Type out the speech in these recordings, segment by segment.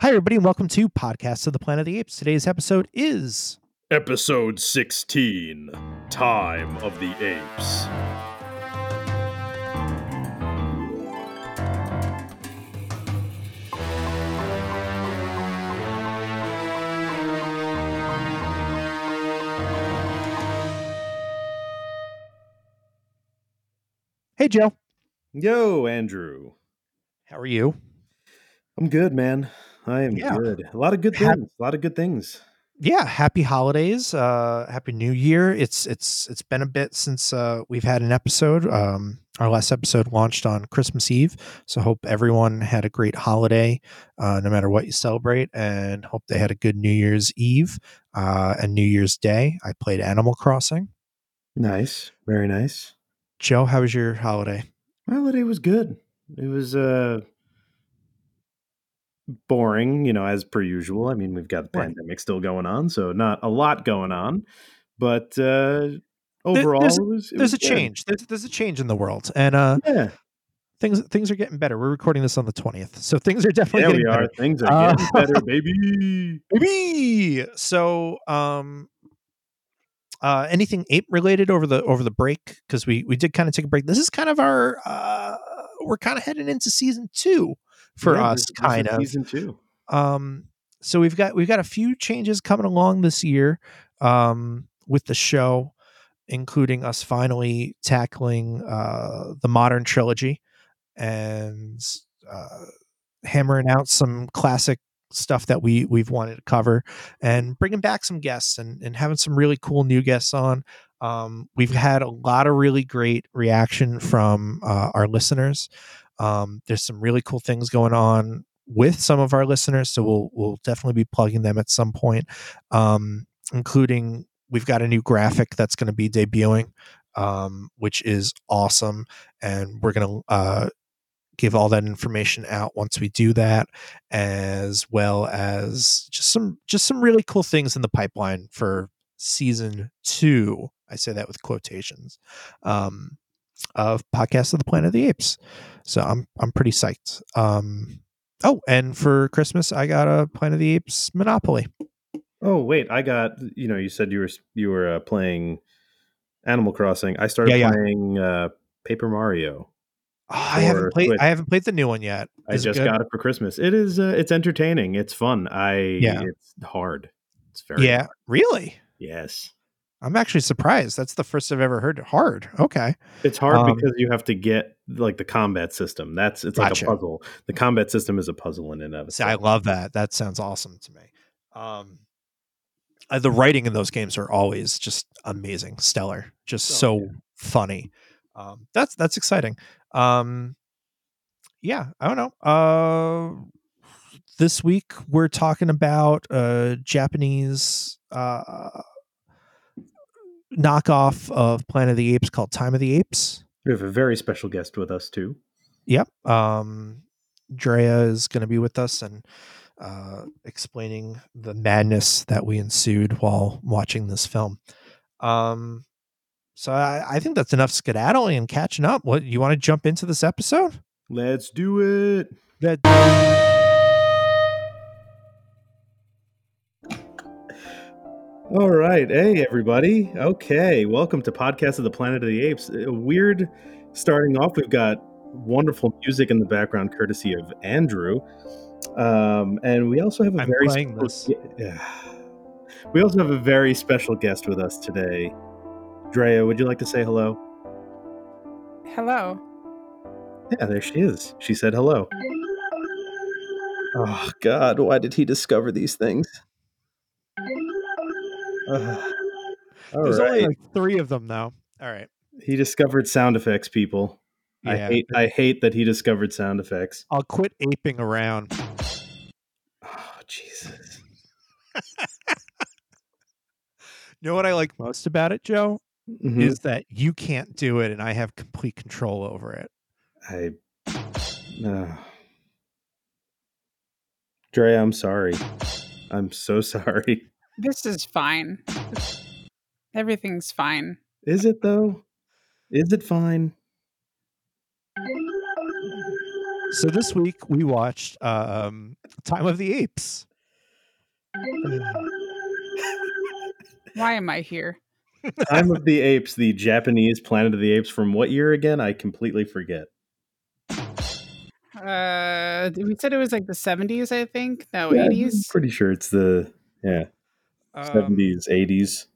Hi, everybody, and welcome to Podcast of the Planet of the Apes. Today's episode is Episode 16 Time of the Apes. Hey, Joe. Yo, Andrew. How are you? I'm good, man. I am Yeah. good. A lot of good things. A lot of good things. Yeah, happy holidays. Uh happy new year. It's it's it's been a bit since uh we've had an episode. Um our last episode launched on Christmas Eve. So hope everyone had a great holiday, uh, no matter what you celebrate, and hope they had a good New Year's Eve uh and New Year's Day. I played Animal Crossing. Nice. Very nice. Joe, how was your holiday? My holiday was good. It was uh boring, you know, as per usual. I mean, we've got the Right. pandemic still going on, so not a lot going on. But uh overall there's- it was it There's a good. change. There's, there's a change in the world. And uh Yeah. things things are getting better. We're recording this on the 20th. So things are definitely There getting we are. better. Things are Uh, getting better, baby. Baby! So um uh anything ape related over the over the break because we we did kind of take a break. This is kind of our uh we're kind of heading into season 2 for Yeah, us this- this is kind of. season two. Um so we've got we've got a few changes coming along this year um with the show including us finally tackling uh the modern trilogy and uh hammering out some classic stuff that we we've wanted to cover and bringing back some guests and and having some really cool new guests on um we've had a lot of really great reaction from uh, our listeners um there's some really cool things going on with some of our listeners so we'll we'll definitely be plugging them at some point um including we've got a new graphic that's going to be debuting um which is awesome and we're going to uh give all that information out once we do that as well as just some just some really cool things in the pipeline for season 2 i say that with quotations. Um of podcast of the planet of the apes so i'm i'm pretty psyched um oh and for christmas i got a planet of the apes monopoly Oh wait, I got you know you said you were you were uh, playing Animal Crossing. I started Yeah, yeah. playing uh, Paper Mario. Oh, i haven't played Switch. i haven't played the new one yet I Is it just good? got it for Christmas. It is uh, it's entertaining. It's fun. I Yeah. it's hard. It's very yeah hard. really Yes. I'm actually surprised that's the first i've ever heard hard okay It's hard Um, because you have to get like the combat system. That's it's like a puzzle. The combat system is a puzzle in and of See, I love that. That sounds awesome to me. Um, uh, the writing in those games are always just amazing, stellar, just Oh, so yeah. funny. Um, that's that's exciting. Um, yeah, I don't know. Uh, this week we're talking about a Japanese uh, knockoff of Planet of the Apes called Time of the Apes. We have a very special guest with us too. Yep. Um, Drea is going to be with us and uh, explaining the madness that we ensued while watching this film. Um, so I, I think that's enough skedaddling and catching up. What you want to jump into this episode? Let's do it. That All right. Hey, everybody. Okay. Welcome to Podcast of the Planet of the Apes. A weird starting off. We've got wonderful music in the background, courtesy of Andrew. Um, and we also have a I'm very playing special, Yeah. We also have a very special guest with us today. Drea, would you like to say hello? Hello. Yeah, there she is. She said hello. Oh, God. Why did he discover these things? There's only like three of them though. All right. He discovered sound effects, people. I Yeah. hate I hate that he discovered sound effects. I'll quit aping around. Oh, Jesus. You know what I like most about it, Joe? Mhm. Is that you can't do it and I have complete control over it. I no. Dre, I'm sorry. I'm so sorry. This is fine. Everything's fine. Is it though? Is it fine? So this week we watched um, Time of the Apes. Why am I here? Time of the Apes, the Japanese Planet of the Apes from what year again? I completely forget. Uh, we said it was like the 70s, I think. No, Yeah, I'm 80s. pretty sure it's the yeah Um, seventies, eighties.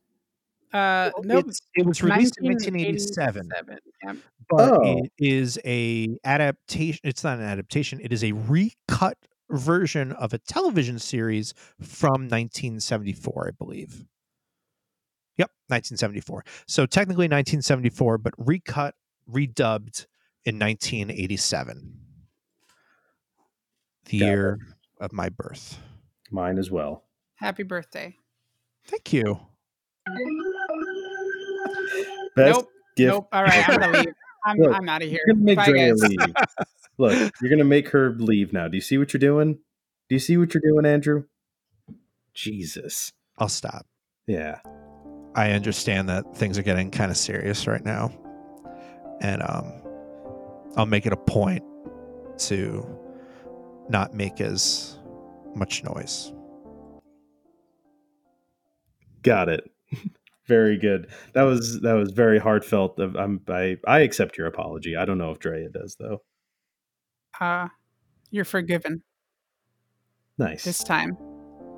Uh, well, nope. it's- it was released in 1987, 1987. Yep. but Oh. it is a adaptation. It's not an adaptation. It is a recut version of a television series from 1974, I believe. Yep, 1974. So technically 1974, but recut, redubbed in 1987, the Got it. year of my birth. Mine as well. Happy birthday. Thank you. Best nope. gift. Nope. All right. I'm going to leave. I'm, Look, I'm out of here. You're gonna make Bye, guys. leave. Look, you're gonna make her leave now. Do you see what you're doing? Do you see what you're doing, Andrew? Jesus. I'll stop. Yeah. I understand that things are getting kind of serious right now. And um I'll make it a point to not make as much noise. Got it. very good. That was that was very heartfelt. I'm, I I accept your apology. I don't know if Drea does though. Uh, you're forgiven Nice. this time.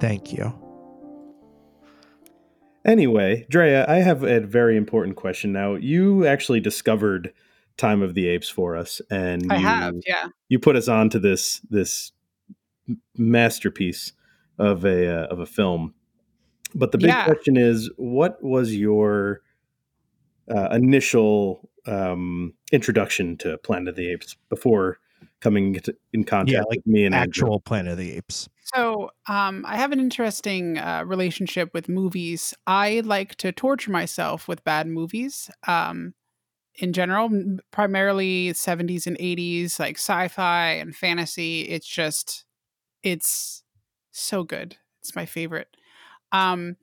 Thank you. Anyway, Drea, I have a very important question now. You actually discovered Time of the Apes for us, and I you, have. Yeah. you put us on to this this masterpiece of a uh, of a film. But the big Yeah. question is, what was your uh, initial um, introduction to Planet of the Apes before coming in contact yeah, like with me and Andrew? Actual Planet of the Apes. So, um, I have an interesting uh, relationship with movies. I like to torture myself with bad movies. Um, in general, primarily 70s and 80s, like sci-fi and fantasy. It's just, it's so good. It's my favorite. Um,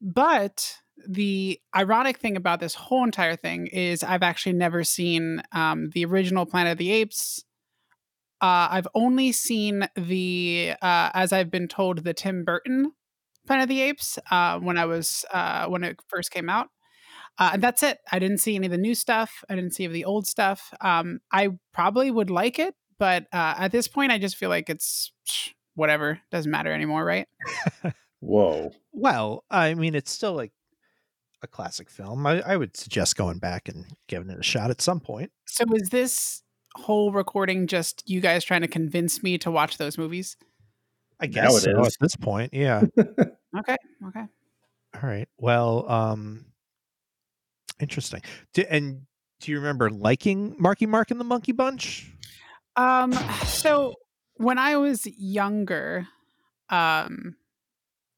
but the ironic thing about this whole entire thing is I've actually never seen um, the original Planet of the Apes. Uh, I've only seen the, uh, as I've been told, the Tim Burton Planet of the Apes uh, when I was uh, when it first came out, uh, and that's it. I didn't see any of the new stuff. I didn't see of the old stuff. Um, I probably would like it, but uh, at this point, I just feel like it's whatever. Doesn't matter anymore, right? Whoa. Well, I mean, it's still like a classic film. I, I would suggest going back and giving it a shot at some point. So is this whole recording just you guys trying to convince me to watch those movies? I guess it so is. at this point. Yeah. Okay, okay. All right. Well, um, interesting. Do, and do you remember liking Marky Mark and the Monkey Bunch? Um, so when I was younger, um,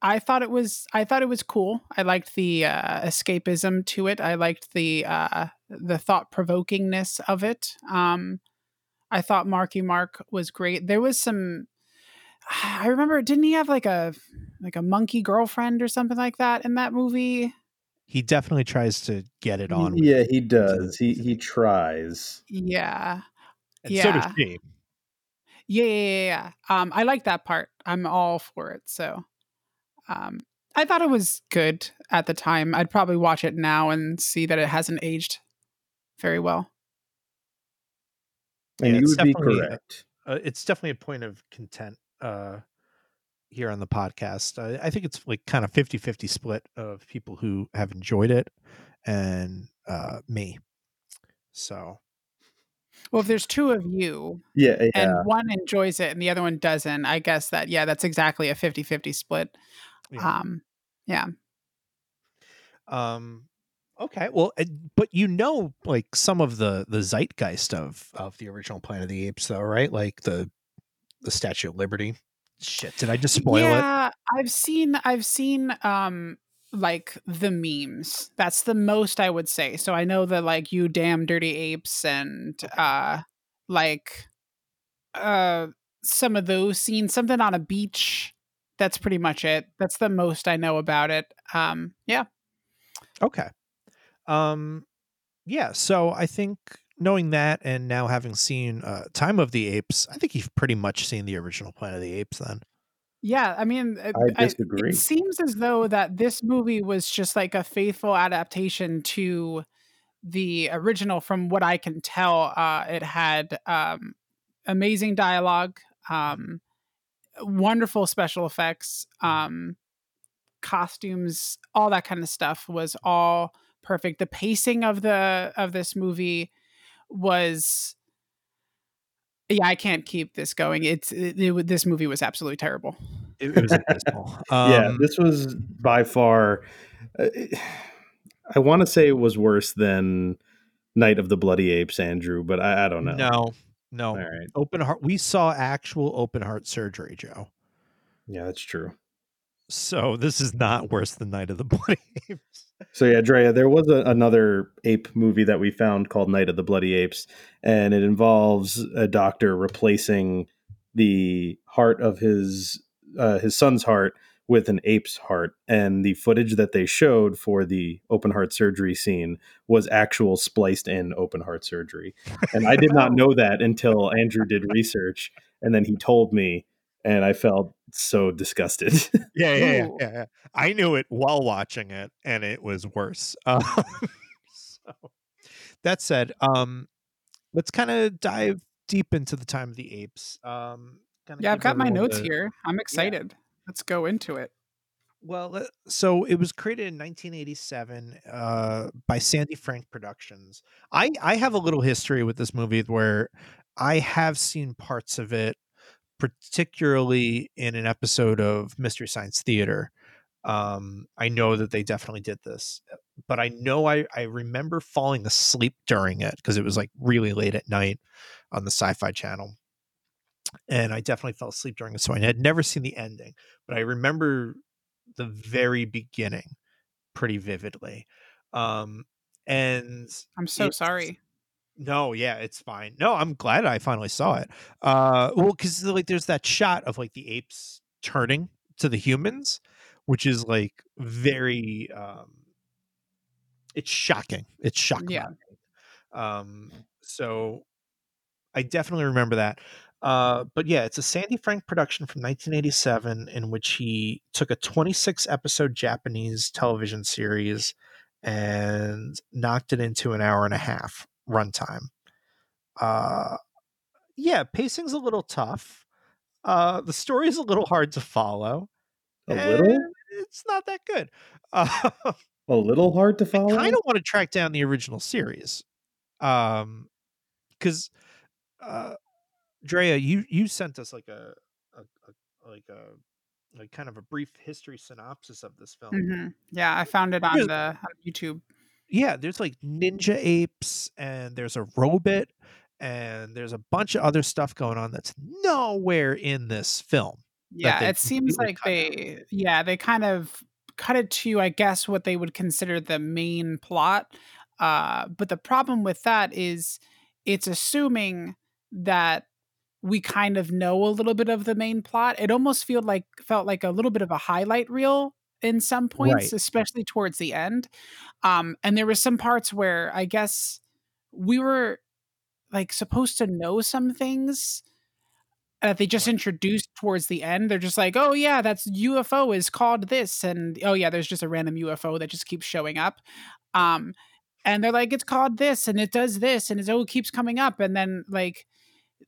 I thought it was I thought it was cool. I liked the uh, escapism to it. I liked the uh, the thought provokingness of it. Um, I thought Marky Mark was great. There was some. I remember, didn't he have like a like a monkey girlfriend or something like that in that movie? He definitely tries to get it on. with- Yeah, he does. He he tries. Yeah, and so does yeah. she. Yeah, yeah, yeah, yeah. Um, I like that part. I'm all for it. So, um, I thought it was good at the time. I'd probably watch it now and see that it hasn't aged very well. And Yeah, you it's would be definitely, uh, correct. Uh, it's definitely a point of content uh, here on the podcast. Uh, I think it's like kind of 50 50 split of people who have enjoyed it and uh, me. So, Well, if there's two of you Yeah, yeah. and one enjoys it and the other one doesn't, I guess that yeah, that's exactly a 50-50 split. Yeah. Um, yeah. Um, okay. Well, uh, but you know, like some of the the zeitgeist of of the original Planet of the Apes, though, right? Like the the Statue of Liberty. Shit, did I just spoil it? yeah, I've seen I've seen um like the memes. That's the most I would say. So I know that like you damn dirty apes and uh like uh some of those scenes, something on a beach. That's pretty much it. That's the most I know about it. Um yeah. Okay. Um, yeah. So I think knowing that and now having seen uh, Time of the Apes, I think you've pretty much seen the original Planet of the Apes then. Yeah, I mean, it, I disagree. it seems as though that this movie was just like a faithful adaptation to the original. From what I can tell, uh, it had um, amazing dialogue, um, wonderful special effects, um, costumes, all that kind of stuff was all perfect. The pacing of the of this movie was yeah, I can't keep this going. It's it, it, this movie was absolutely terrible. It, it was abysmal. Um, yeah, this was by far. Uh, I want to say it was worse than Night of the Bloody Apes, Andrew, but I, I don't know. no, no. All right. Open heart. We saw actual open heart surgery, Joe. Yeah, that's true. So this is not worse than Night of the Bloody Apes. So yeah, Drea, there was a, another ape movie that we found called Night of the Bloody Apes, and it involves a doctor replacing the heart of his uh, his son's heart with an ape's heart, and the footage that they showed for the open heart surgery scene was actual spliced in open heart surgery, and I did not know that until Andrew did research, and then he told me, and I felt so disgusted. Yeah, yeah, yeah, yeah, yeah. I knew it while watching it, and it was worse. Um, so that said, um, let's kind of dive deep into the time of the apes. Um, Yeah, I've got my notes the- here. I'm excited. Let's go into it. Well, so it was created in 1987 uh, by Sandy Frank Productions. I I have a little history with this movie where I have seen parts of it, particularly in an episode of Mystery Science Theater. Um, I know that they definitely did this, but I know I I remember falling asleep during it because it was like really late at night on the Sci-Fi Channel, and I definitely fell asleep during it. So I had never seen the ending, but I remember the very beginning pretty vividly. Um, and I'm so sorry. no, yeah, it's fine. No, I'm glad I finally saw it. Uh, well, because like there's that shot of like the apes turning to the humans, which is like very, um, it's shocking. It's shocking. Yeah. Um, so I definitely remember that. Uh, but yeah, it's a Sandy Frank production from 1987 in which he took a 26 episode Japanese television series and knocked it into an hour and a half runtime. Uh, yeah, pacing's a little tough. Uh, the story is a little hard to follow. A little? It's not that good. Uh, A little hard to follow? I kind of want to track down the original series. Um, because uh, Drea, you you sent us like a, a, a like a like kind of a brief history synopsis of this film. hmm Yeah, I found it on Here's- the on YouTube. Yeah, there's like ninja apes, and there's a robot, and there's a bunch of other stuff going on that's nowhere in this film. Yeah, it seems like cut out. they yeah, they kind of cut it to I guess what they would consider the main plot. Uh but the problem with that is it's assuming that we kind of know a little bit of the main plot. It almost felt like felt like a little bit of a highlight reel in some points, Right. especially towards the end. Um and there were some parts where I guess we were like supposed to know some things that they just introduced towards the end. They're just like, oh yeah, that's UFO is called this, and oh yeah, there's just a random UFO that just keeps showing up. Um, and they're like, it's called this, and it does this, and it oh, keeps coming up, and then like,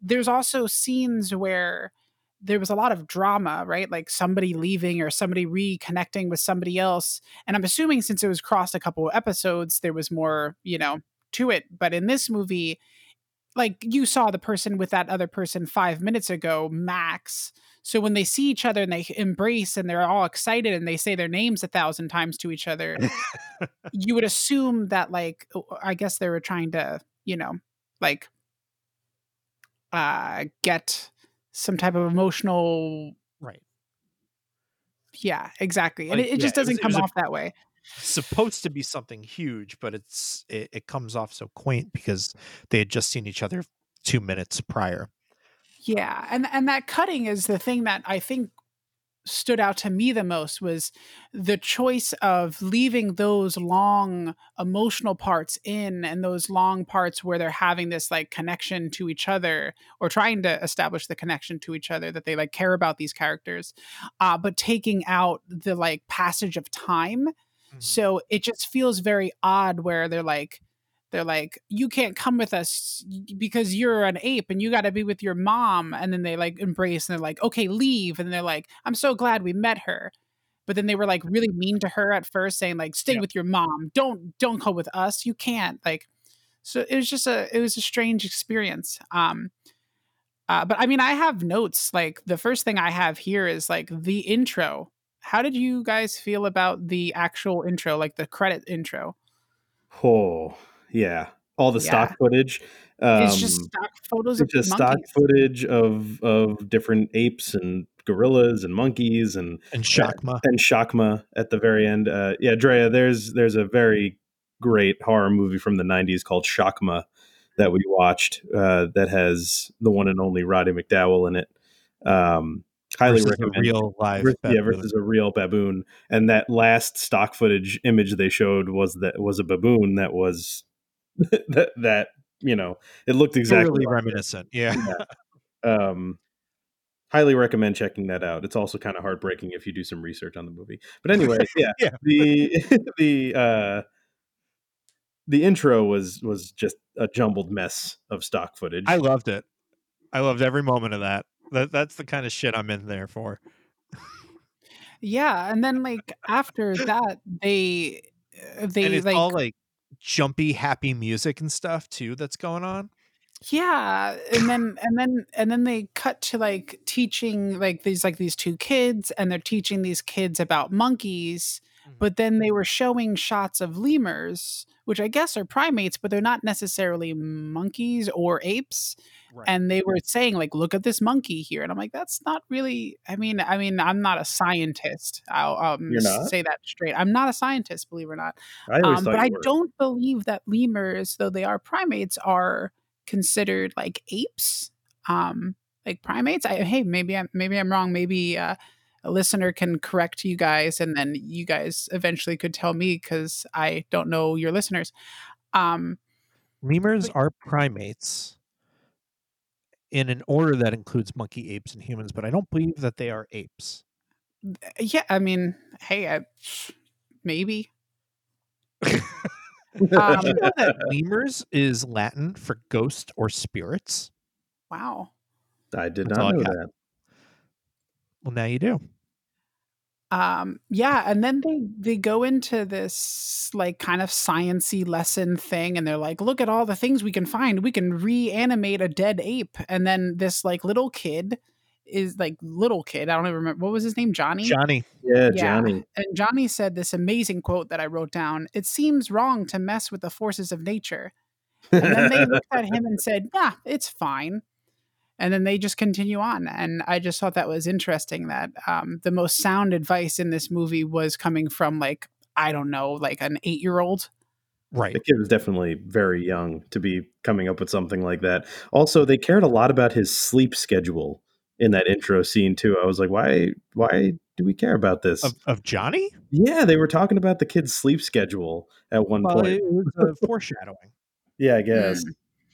there's also scenes where there was a lot of drama, right? Like somebody leaving or somebody reconnecting with somebody else. And I'm assuming since it was crossed a couple of episodes, there was more, you know, to it. But in this movie, like you saw the person with that other person five minutes ago, Max. So when they see each other and they embrace and they're all excited and they say their names a thousand times to each other, you would assume that like oh, I guess they were trying to, you know, like uh get some type of emotional Right. yeah, exactly. And it, it yeah, just doesn't it was come a- off that way. Supposed to be something huge, but it's it, it comes off so quaint because they had just seen each other two minutes prior. Yeah, and and that cutting is the thing that I think stood out to me the most was the choice of leaving those long emotional parts in and those long parts where they're having this like connection to each other or trying to establish the connection to each other that they like care about these characters uh, but taking out the like passage of time mm-hmm. so it just feels very odd where they're like they're like you can't come with us because you're an ape and you got to be with your mom. And then they like embrace and they're like okay leave. And they're like i'm so glad we met her. But then they were like really mean to her at first saying like stay with your mom. Don't don't come with us. You can't. Like so it was just a it was a strange experience um uh, but i mean i have notes like the first thing i have here is like the intro. How did you guys feel about the actual intro like the credit intro? Oh yeah, all the yeah. stock footage. Um, it's just stock photos it's just stock footage of of different apes and gorillas and monkeys and and Shakma uh, and Shakma at the very end. Uh, yeah, Drea, there's there's a very great horror movie from the '90s called Shakma that we watched uh, that has the one and only Roddy McDowall in it. Um, highly versus recommend. real live, versus, yeah, versus a real baboon. And that last stock footage image they showed was that was a baboon that was that that you know it looked exactly like reminiscent. It. Yeah. yeah. Um, highly recommend checking that out. It's also kind of heartbreaking if you do some research on the movie. But anyway, yeah, yeah. the the uh, the intro was was just a jumbled mess of stock footage. I loved it. I loved every moment of that. That that's the kind of shit I'm in there for. yeah, and then like after that, they uh, they and it's like all like jumpy happy music and stuff too that's going on yeah and then and then and then they cut to like teaching like these like these two kids and they're teaching these kids about monkeys mm-hmm. but then they were showing shots of lemurs which i guess are primates but they're not necessarily monkeys or apes Right. And they were saying like, look at this monkey here, and I'm like, that's not really. I mean, I mean, I'm not a scientist. I'll um, say that straight. I'm not a scientist, believe it or not. I um, but I were. don't believe that lemurs, though they are primates, are considered like apes, um, like primates. I, hey, maybe I'm maybe I'm wrong. Maybe uh, a listener can correct you guys, and then you guys eventually could tell me because I don't know your listeners. Um, lemurs but, are primates in an order that includes monkey, apes, and humans, but I don't believe that they are apes. Yeah, I mean, hey, I, maybe. um, you know that lemurs is Latin for ghost or spirits. Wow, I did That's not know that. Well, now you do um yeah and then they they go into this like kind of sciency lesson thing and they're like look at all the things we can find. We can reanimate a dead ape. And then this like little kid is like little kid i don't even remember what was his name johnny? Johnny. Yeah, yeah johnny. and johnny said this amazing quote that i wrote down it seems wrong to mess with the forces of nature. And then they looked at him and said yeah it's fine and then they just continue on and i just thought that was interesting that um, the most sound advice in this movie was coming from like i don't know like an eight year old right. The kid was definitely very young to be coming up with something like that. Also they cared a lot about his sleep schedule in that intro scene too. I was like why why do we care about this? Of, of johnny? Yeah they were talking about the kid's sleep schedule at one well, point. it was uh, foreshadowing. Yeah i guess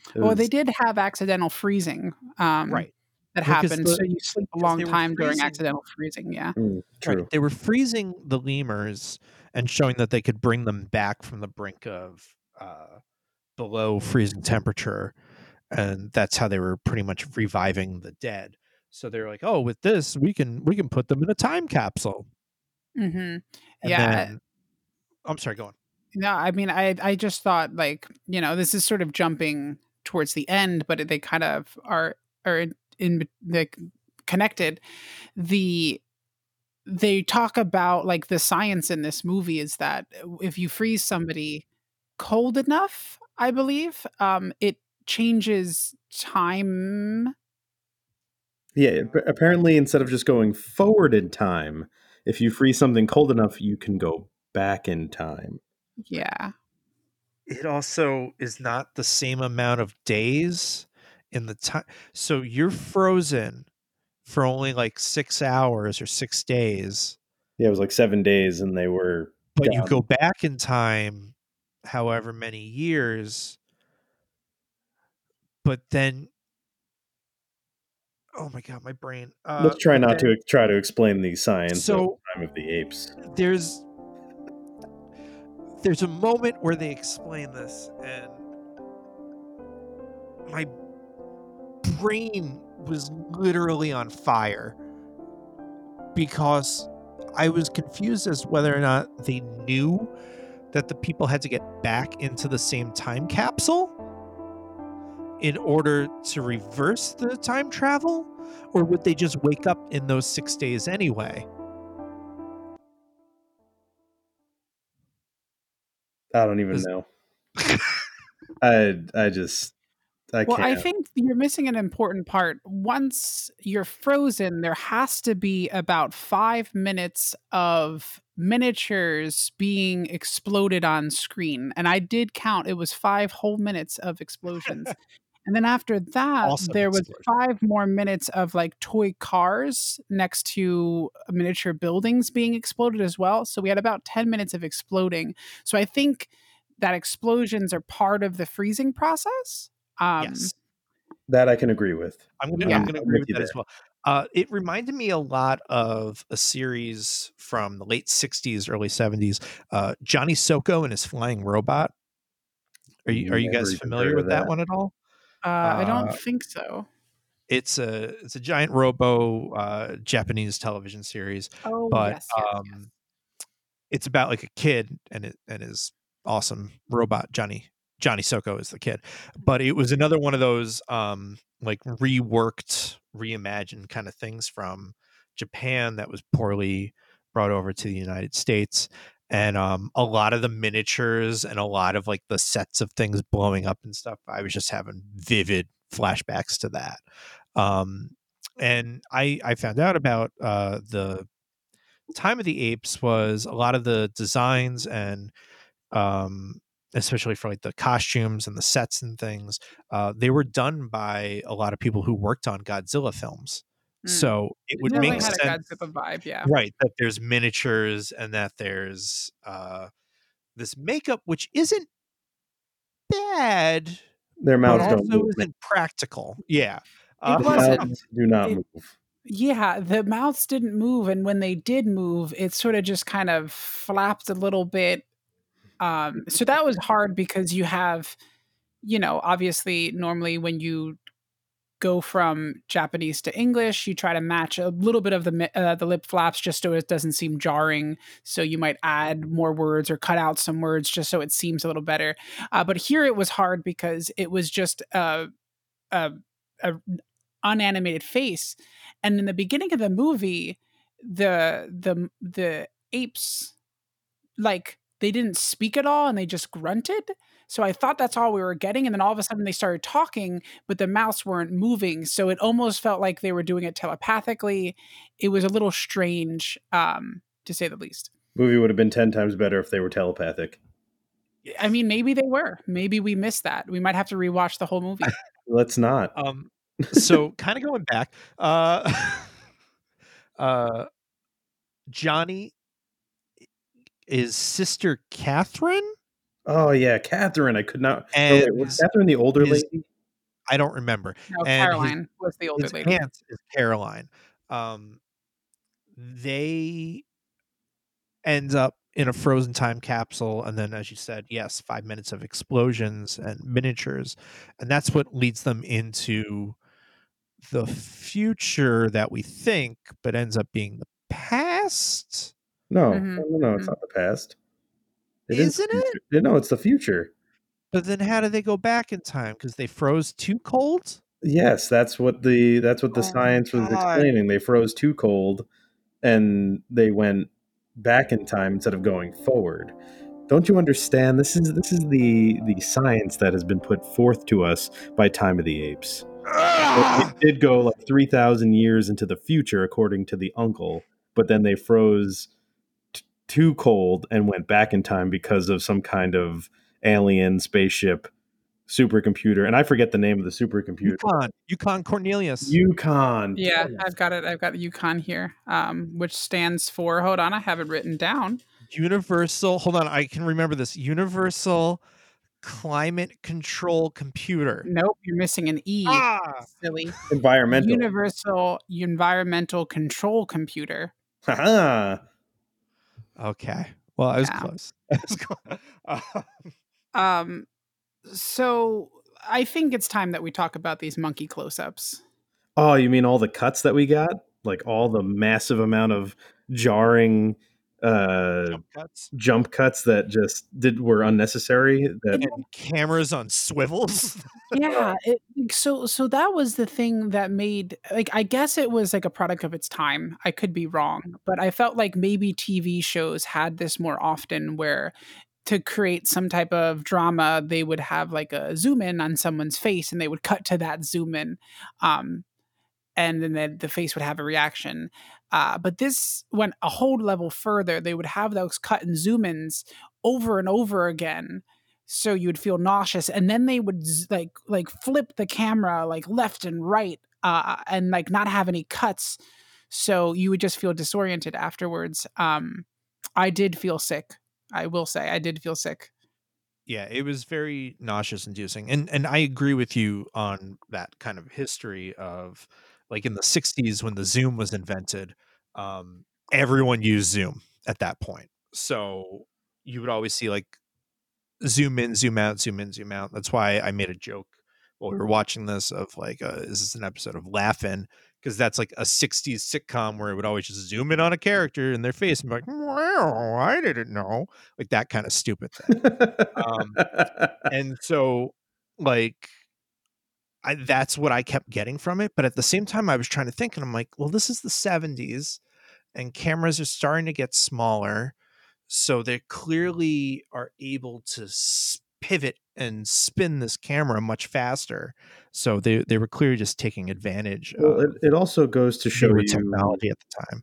mm well, they did have accidental freezing. Um, right. That happened. The, so you sleep a long time during accidental freezing. Yeah. Mm, true. Right. They were freezing the lemurs and showing that they could bring them back from the brink of uh, below freezing temperature. And that's how they were pretty much reviving the dead. So they're like, oh, with this, we can we can put them in a time capsule. Mm-hmm. Yeah. Then, I'm sorry, go on. No, I mean, I I just thought like you know this is sort of jumping towards the end, but they kind of are are in, connected. The they talk about like the science in this movie is that if you freeze somebody cold enough, I believe, um, it changes time. Yeah, apparently, instead of just going forward in time, if you freeze something cold enough, you can go back in time. Yeah it also is not the same amount of days in the time. So you're frozen for only like six hours or six days. Yeah, it was like seven days, and they were. But you go back in time, however many years, but then. Oh my god, my brain. Uh, Let's try not then to try to explain the science So- of Time of the Apes. there's there's a moment where they explain this and my brain was literally on fire because I was confused as whether or not they knew that the people had to get back into the same time capsule in order to reverse the time travel or would they just wake up in those 6 days anyway I don't even know. I I just I Well, can't. I think you're missing an important part. Once you're frozen, there has to be about five minutes of miniatures being exploded on screen. And I did count, it was five whole minutes of explosions. and then after that, Awesome there was five more minutes of like toy cars next to miniature buildings being exploded as well. So we had about 10 minutes of exploding. So I think that explosions are part of the freezing process. Um, yes that I can agree with. I'm gonna, Yeah. Gonna agree with with you that as well. Uh, it reminded me a lot of a series from the late '60s, early '70s. Uh, Johnny Sokko and his flying robot. Are you are you guys familiar with that that. one at all? Uh, I don't Uh, think so. It's a it's a giant robo uh, Japanese television series, Oh, but yes, yes, um, yes. it's about like a kid and it and his awesome robot Johnny Johnny Sokko is the kid. But it was another one of those um like reworked, reimagined kind of things from Japan that was poorly brought over to the United States. And um a lot of the miniatures and a lot of like the sets of things blowing up and stuff, I was just having vivid flashbacks to that. Um and I I found out about uh the Time of the Apes was a lot of the designs and um especially for like the costumes and the sets and things uh they were done by a lot of people who worked on Godzilla films. Mm. So it would make sense a Godzilla vibe, yeah. right that there's miniatures and that there's uh this makeup which isn't bad Their mouths don't also move. isn't practical. Yeah. It Uh, The wasn't. do not It- move. Yeah, the mouths didn't move, and when they did move, it sort of just kind of flapped a little bit. Um, so that was hard because you have, you know, obviously normally when you go from Japanese to English, you try to match a little bit of the uh, the lip flaps just so it doesn't seem jarring. So you might add more words or cut out some words just so it seems a little better. Uh, but here it was hard because it was just a, a, a unanimated face, and in the beginning of the movie, the the the apes like they didn't speak at all and they just grunted. So I thought that's all we were getting. And then all of a sudden they started talking, but the mouths weren't moving. So it almost felt like they were doing it telepathically. It was a little strange, um, to say the least. Movie would have been ten times better if they were telepathic. I mean, maybe they were. Maybe we missed that. We might have to rewatch the whole movie. Let's not. um so kind of going back uh uh johnny is sister catherine Oh yeah, Catherine. I could not. oh, and wait, was Catherine the older his- lady? i don't remember No, And his- Caroline was the older his lady. aunt is caroline um they end up in a frozen time capsule and then as you said yes five minutes of explosions and miniatures and that's what leads them into the future that we think but ends up being the past No, Mhm, no, no, no, it's mhm. not the past. It is Isn't it? No, it's the future. but then how do they go back in time because they froze too cold Yes, that's what the that's what the Oh science was explaining. They froze too cold, and they went back in time instead of going forward. Don't you understand? This is this is the the science that has been put forth to us by Time of the Apes. Ah! It did go like three thousand years into the future, according to the uncle, but then they froze too cold and went back in time because of some kind of alien spaceship supercomputer, and I forget the name of the supercomputer. Yukon, Yukon Cornelius. Yukon. Yeah, I've got it. I've got Yukon here, um, which stands for. Hold on, I have it written down. Universal. Hold on, I can remember this. Universal Climate Control Computer. Nope, you're missing an E. Ah, Silly. Environmental. Universal Environmental Control Computer. Haha. Okay. Well, I was Yeah. close. I was close. Uh, Um, so I think it's time that we talk about these monkey close-ups. oh, you mean all the cuts that we got? Like all the massive amount of jarring uh jump cuts jump cuts that just did were unnecessary that and cameras on swivels. yeah it, so so that was the thing that made like i guess it was like a product of its time i could be wrong but i felt like maybe tv shows had this more often where to create some type of drama they would have like a zoom in on someone's face and they would cut to that zoom in um and then the, the face would have a reaction uh, but this went a whole level further they would have those cut and zoom ins over and over again so you would feel nauseous and then they would like like flip the camera like left and right uh and like not have any cuts so you would just feel disoriented afterwards um i did feel sick i will say i did feel sick yeah, it was very nauseous inducing. And and I agree with you on that kind of history of like in the 60s when the Zoom was invented, um, everyone used Zoom at that point. So you would always see like zoom in, zoom out, zoom in, zoom out. That's why I made a joke while we were watching this of like, uh, is this an episode of Laugh-In? Because that's like a 60s sitcom where it would always just zoom in on a character in their face and be like, wow, I didn't know. Like that kind of stupid thing. Um, and so like I, that's what I kept getting from it. But at the same time, I was trying to think, and I'm like, well, this is the 70s, and cameras are starting to get smaller. So they clearly are able to pivot and spin this camera much faster. So they, they were clearly just taking advantage well, of it, it also goes to show you technology at the time.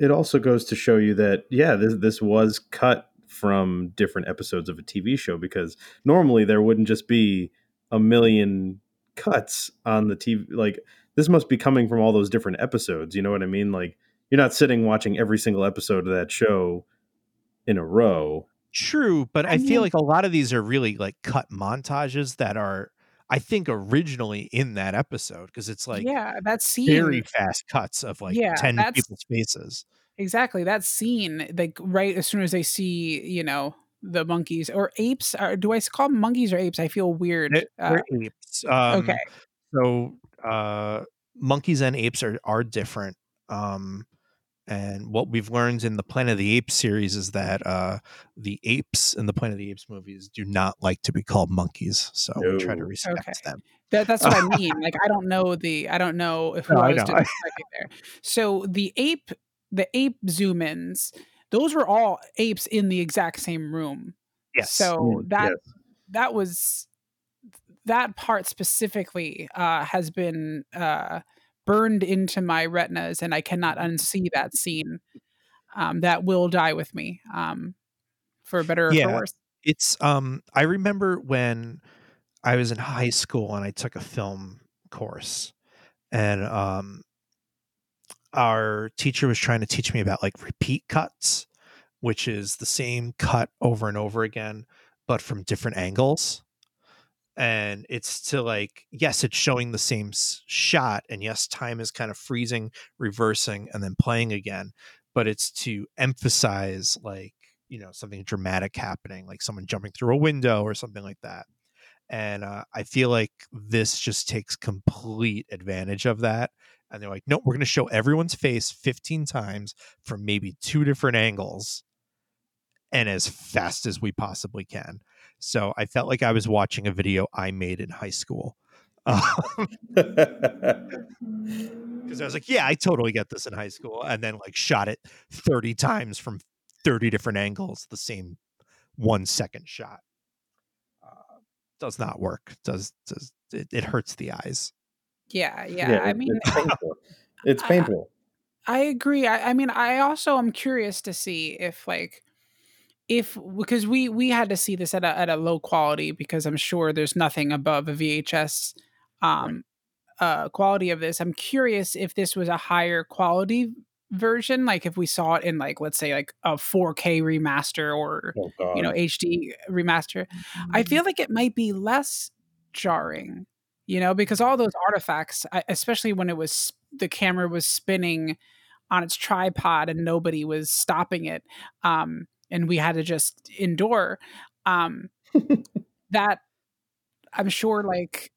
it also goes to show you that yeah this this was cut from different episodes of a TV show because normally there wouldn't just be a million cuts on the TV like this must be coming from all those different episodes you know what I mean like you're not sitting watching every single episode of that show in a row True, but I, I feel like a lot of these are really like cut montages that are, I think, originally in that episode because it's like yeah that scene very fast cuts of like Yeah, 10 people's faces. exactly that scene like right as soon as they see you know the monkeys or apes or do i call them monkeys or apes i feel weird They're, uh, apes. Um, okay So uh, monkeys and apes are, are different. Um, and what we've learned in the Planet of the Apes series is that uh, the apes in the Planet of the Apes movies do not like to be called monkeys. So we try to respect Okay. them. That, that's what I mean. Like I don't know the I don't know if No, I I was know. doing there. So the ape the ape zoom ins, those were all apes in the exact same room. Yes. So Mm, that yes. that was that part specifically uh, has been uh, burned into my retinas, and I cannot unsee that scene. Um, that will die with me, um, for better or Yeah. for worse. it's um i remember when i was in high school and i took a film course and um our teacher was trying to teach me about like repeat cuts which is the same cut over and over again but from different angles. And it's to like yes it's showing the same shot and yes time is kind of freezing reversing and then playing again but it's to emphasize like you know something dramatic happening like someone jumping through a window or something like that. And uh, i feel like this just takes complete advantage of that and they're like no we're going to show everyone's face 15 times from maybe two different angles and as fast as we possibly can so i felt like i was watching a video i made in high school because I was like, yeah, I totally get this in high school, and then like shot it thirty times from thirty different angles, the same one second shot. Uh, does not work. Does does it, it hurts the eyes? Yeah, yeah. I it- mean, it's painful. It's I- painful. I agree. I, I mean, I also am curious to see if like if because we we had to see this at a at a low quality because I'm sure there's nothing above a VHS um uh quality of this. I'm curious if this was a higher quality version like if we saw it in like let's say like a 4K remaster or Oh you know HD remaster. I feel like it might be less jarring, you know, because all those artifacts, especially when it was the camera was spinning on its tripod and nobody was stopping it, um, and we had to just endure. Um, that I'm sure, like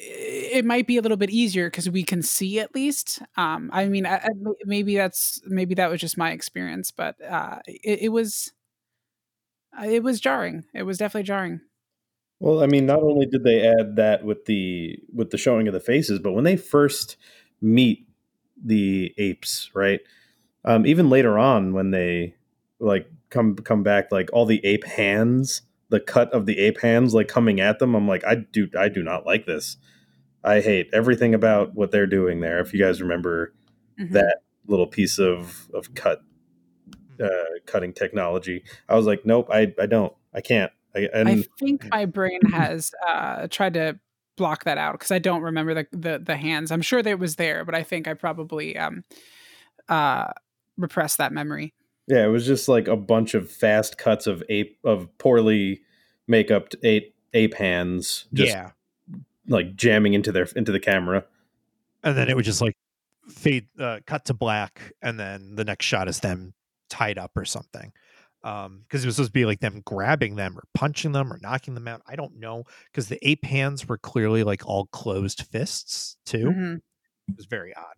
it might be a little bit easier because we can see at least. Um, I mean, I, I- maybe that's maybe that was just my experience, but uh, it, it was uh, it was jarring. It was definitely jarring. Well, I mean, not only did they add that with the with the showing of the faces, but when they first meet the apes, right? Um, even later on, when they like come come back, like all the ape hands, the cut of the ape hands, like coming at them, I'm like, I do, I do not like this. I hate everything about what they're doing there. If you guys remember Mhm. that little piece of of cut uh, cutting technology, I was like, nope, I I don't, I can't. I, and I think my brain has uh, tried to block that out because I don't remember the, the the hands. I'm sure that it was there, but I think I probably um, uh, repressed that memory. Yeah, it was just like a bunch of fast cuts of ape of poorly make-up ape ape hands just yeah. like jamming into their into the camera. And then it would just like fade, uh, cut to black, and then the next shot is them tied up or something. Um, because it was supposed to be like them grabbing them or punching them or knocking them out. I don't know because the ape hands were clearly like all closed fists too. Mhm. It was very odd.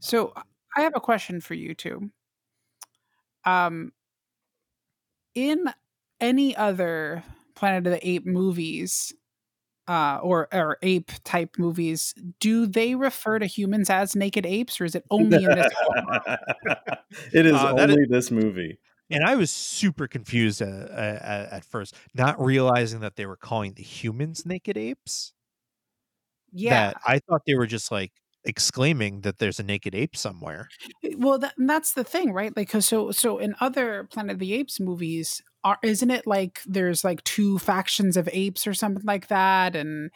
So I have a question for you too. Um, in any other Planet of the Ape movies, uh, or or ape type movies, do they refer to humans as naked apes, or is it only in this? one? it is Uh, that is- only this movie. And I was super confused uh, uh, at first, not realizing that they were calling the humans naked apes. Yeah, That I thought they were just like exclaiming that there's a naked ape somewhere. well, that, that's the thing, right? Like, 'cause so so in other Planet of the Apes movies, are isn't it like there's like two factions of apes or something like that, and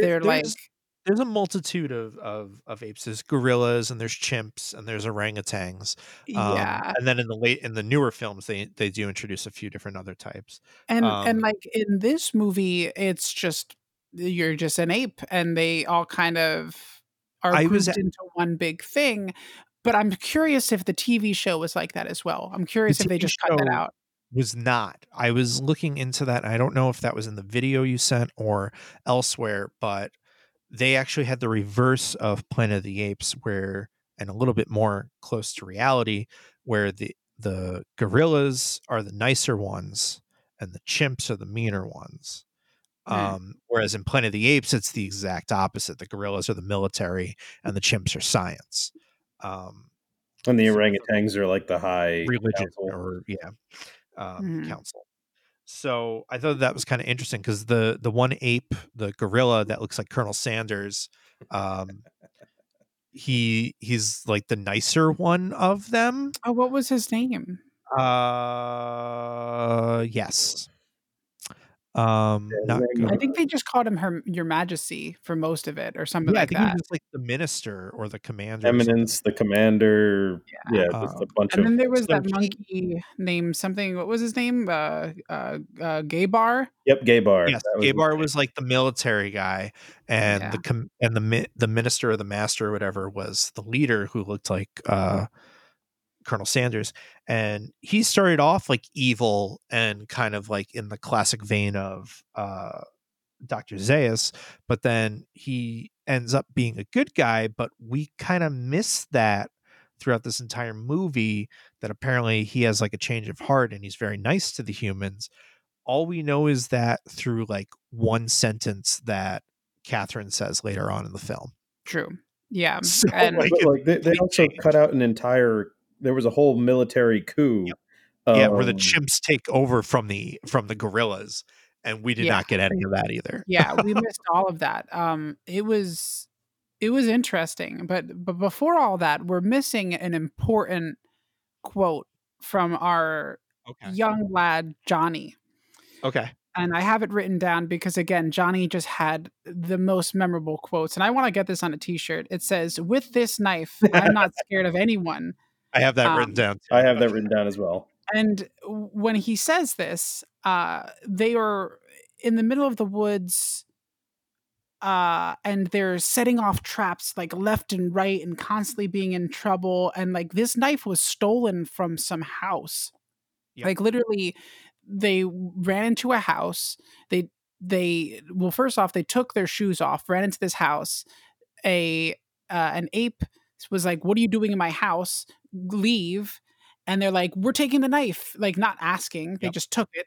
they're like there's- a multitude of, of, of apes. There's gorillas and there's chimps and there's orangutans. Um, yeah, And then in the late in the newer films, they they do introduce a few different other types. and um, and like in this movie, it's just you're just an ape, and they all kind of are I grouped was at- into one big thing. But I'm curious if the TV show was like that as well. I'm curious if they just cut that out. was not. I was looking into that. And I don't know if that was in the video you sent or elsewhere, but they actually had the reverse of Planet of the Apes, where and a little bit more close to reality, where the the gorillas are the nicer ones and the chimps are the meaner ones. Hmm. Um, whereas in Planet of the Apes, it's the exact opposite. The gorillas are the military and the chimps are science. Um, And the So- orangutans are like the high religion council. or yeah um, Mhm. council so i thought that was kind of interesting because the the one ape the gorilla that looks like colonel sanders um he he's like the nicer one of them Oh, what was his name? uh yes um Yeah, I think they just called him her Your Majesty for most of it, or something yeah, i like think he that. was like the minister or the commander. Eminence, the commander. Yeah, just a Um, bunch And of then there was that monkey named something. What was his name? Uh, uh, uh Gay Bar. Yep, gay bar. Yes, That was Gabar name. was like the military guy, and Yeah. the com- and the mi- the minister or the master or whatever was the leader who looked like uh, Colonel Sanders, and he started off like evil and kind of like in the classic vein of uh, Doctor Zaius, but then he ends up being a good guy. But we kind of miss that throughout this entire movie. That apparently he has like a change of heart and he's very nice to the humans all we know is that through like one sentence that Catherine says later on in the film. True. Yeah. So, and like, like they, they also cut out an entire. There was a whole military coup. Yep. yeah, where the um, chimps take over from the from the gorillas, and we did Yeah. not get any of that either. yeah, we missed all of that. Um, it was it was interesting, but but before all that, we're missing an important quote from our Okay. young lad Johnny. Okay. And I have it written down because again, Johnny just had the most memorable quotes. And I want to get this on a t-shirt. It says, With this knife, I'm not scared of anyone. I have that Um, written down. Too. I have that written down as well. And when he says this, uh, they are in the middle of the woods, uh, and they're setting off traps like left and right and constantly being in trouble. And like this knife was stolen from some house. Yep. Like literally, they ran into a house. They they well, first off, they took their shoes off, ran into this house. A uh, an ape was like, "What are you doing in my house? Leave!" And they're like, "We're taking the knife." Like not asking, they Yep. just took it.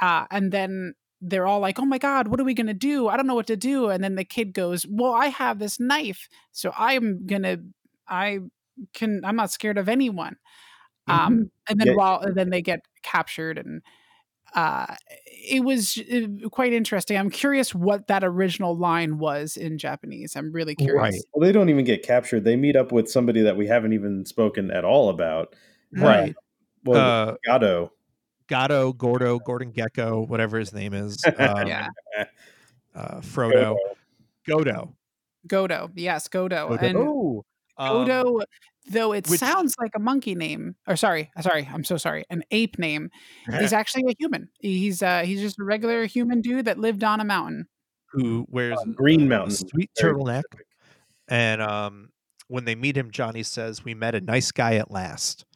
Uh, and then they're all like, "Oh my god, what are we gonna do? I don't know what to do." And then the kid goes, "Well, I have this knife, so I'm gonna, I can, I'm not scared of anyone." Um, and then Yeah. while and then they get captured and uh it was uh, quite interesting i'm curious what that original line was in japanese i'm really curious Right. Well, they don't even get captured. They meet up with somebody that we haven't even spoken at all about. Right. Well, Uh, Gato. Gatto, Gordo, Gordon Gekko, whatever his name is. Um, yeah uh, Frodo. Godo. godo yes godo Godo. and oh, um, godo though it which- sounds like a monkey name or sorry sorry i'm so sorry an ape name he's actually a human he's uh he's just a regular human dude that lived on a mountain who wears On Green a Mountain. sweet Very turtleneck. And um, when they meet him, Johnny says, "We met a nice guy at last."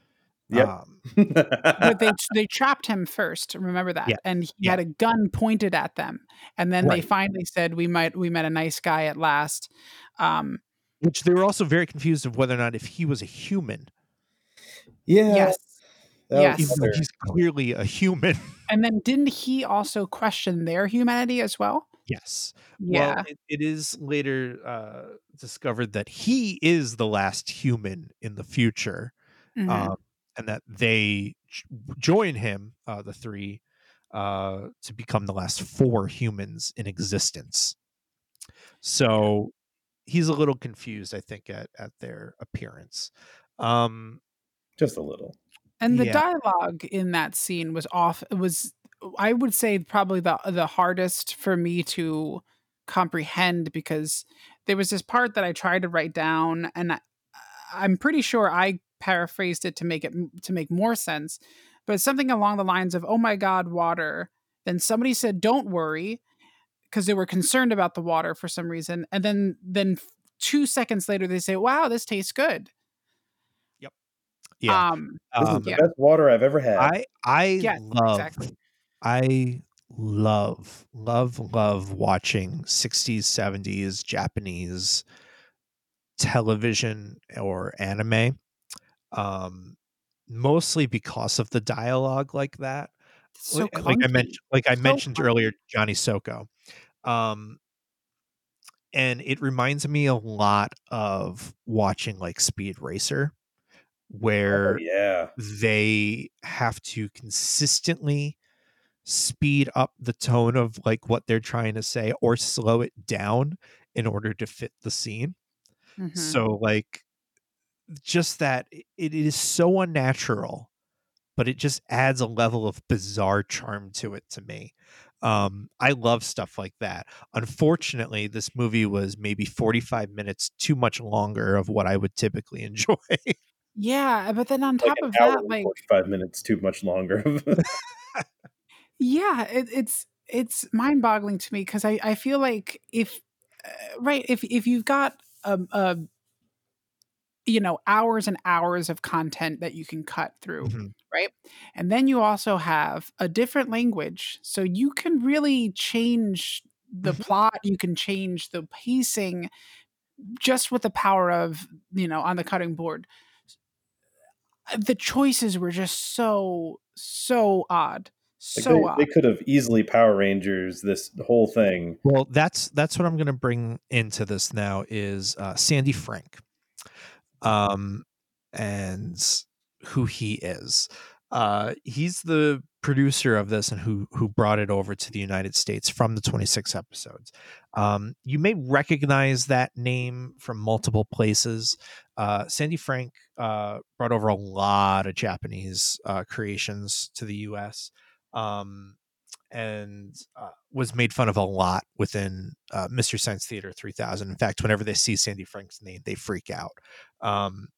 yeah Um, but they they trapped him first remember that Yeah. and he Yeah. had a gun pointed at them and then they finally said we might we met a nice guy at last um which they were also very confused of whether or not if he was a human, yeah. yes that Yes. even he's clearly a human. and then didn't he also question their humanity as well yes. yeah Well, it, it is later uh, discovered that he is the last human in the future, Mhm. um, and that they j- join him, uh, the three, uh, to become the last four humans in existence. So he's a little confused, I think, at at their appearance. Um, just a little. and the yeah. dialogue in that scene was off it was i would say probably the the hardest for me to comprehend because there was this part that i tried to write down and I, i'm pretty sure i paraphrased it to make it to make more sense but something along the lines of oh my god water then somebody said don't worry because they were concerned about the water for some reason and then then two seconds later they say wow this tastes good Yep. yeah, um This um, is the yeah. best water I've ever had. I I Yes, love exactly. I love love love watching 60s 70s Japanese television or anime um mostly because of the dialogue like that so like, like I mentioned like I So mentioned clunky. earlier Johnny Sokko um and it reminds me a lot of watching like Speed Racer where Oh, yeah. they have to consistently speed up the tone of like what they're trying to say or slow it down in order to fit the scene. Mhm. So like just that it is so unnatural, but it just adds a level of bizarre charm to it to me. Um, I love stuff like that. Unfortunately, this movie was maybe 45 minutes too much longer of what I would typically enjoy. Yeah, but then on top an of that, like 45 minutes too much longer. yeah, it, it's it's mind boggling to me because I I feel like if uh, right if if you've got a, a you know hours and hours of content that you can cut through Mhm. right and then you also have a different language so you can really change the Mhm. plot you can change the pacing just with the power of you know on the cutting board the choices were just so so odd Like, so they, they could have easily Power Rangers this whole thing. Well, that's that's what I'm going to bring into this now is uh, Sandy Frank, um, and who he is. uh, he's the producer of this and who who brought it over to the United States from the 26 episodes. Um, you may recognize that name from multiple places. Uh, Sandy Frank uh, brought over a lot of Japanese uh, creations to the U.S. Um, and uh, was made fun of a lot within uh, Mystery Science Theater 3000. In fact, whenever they see Sandy Frank's name, they freak out. Um,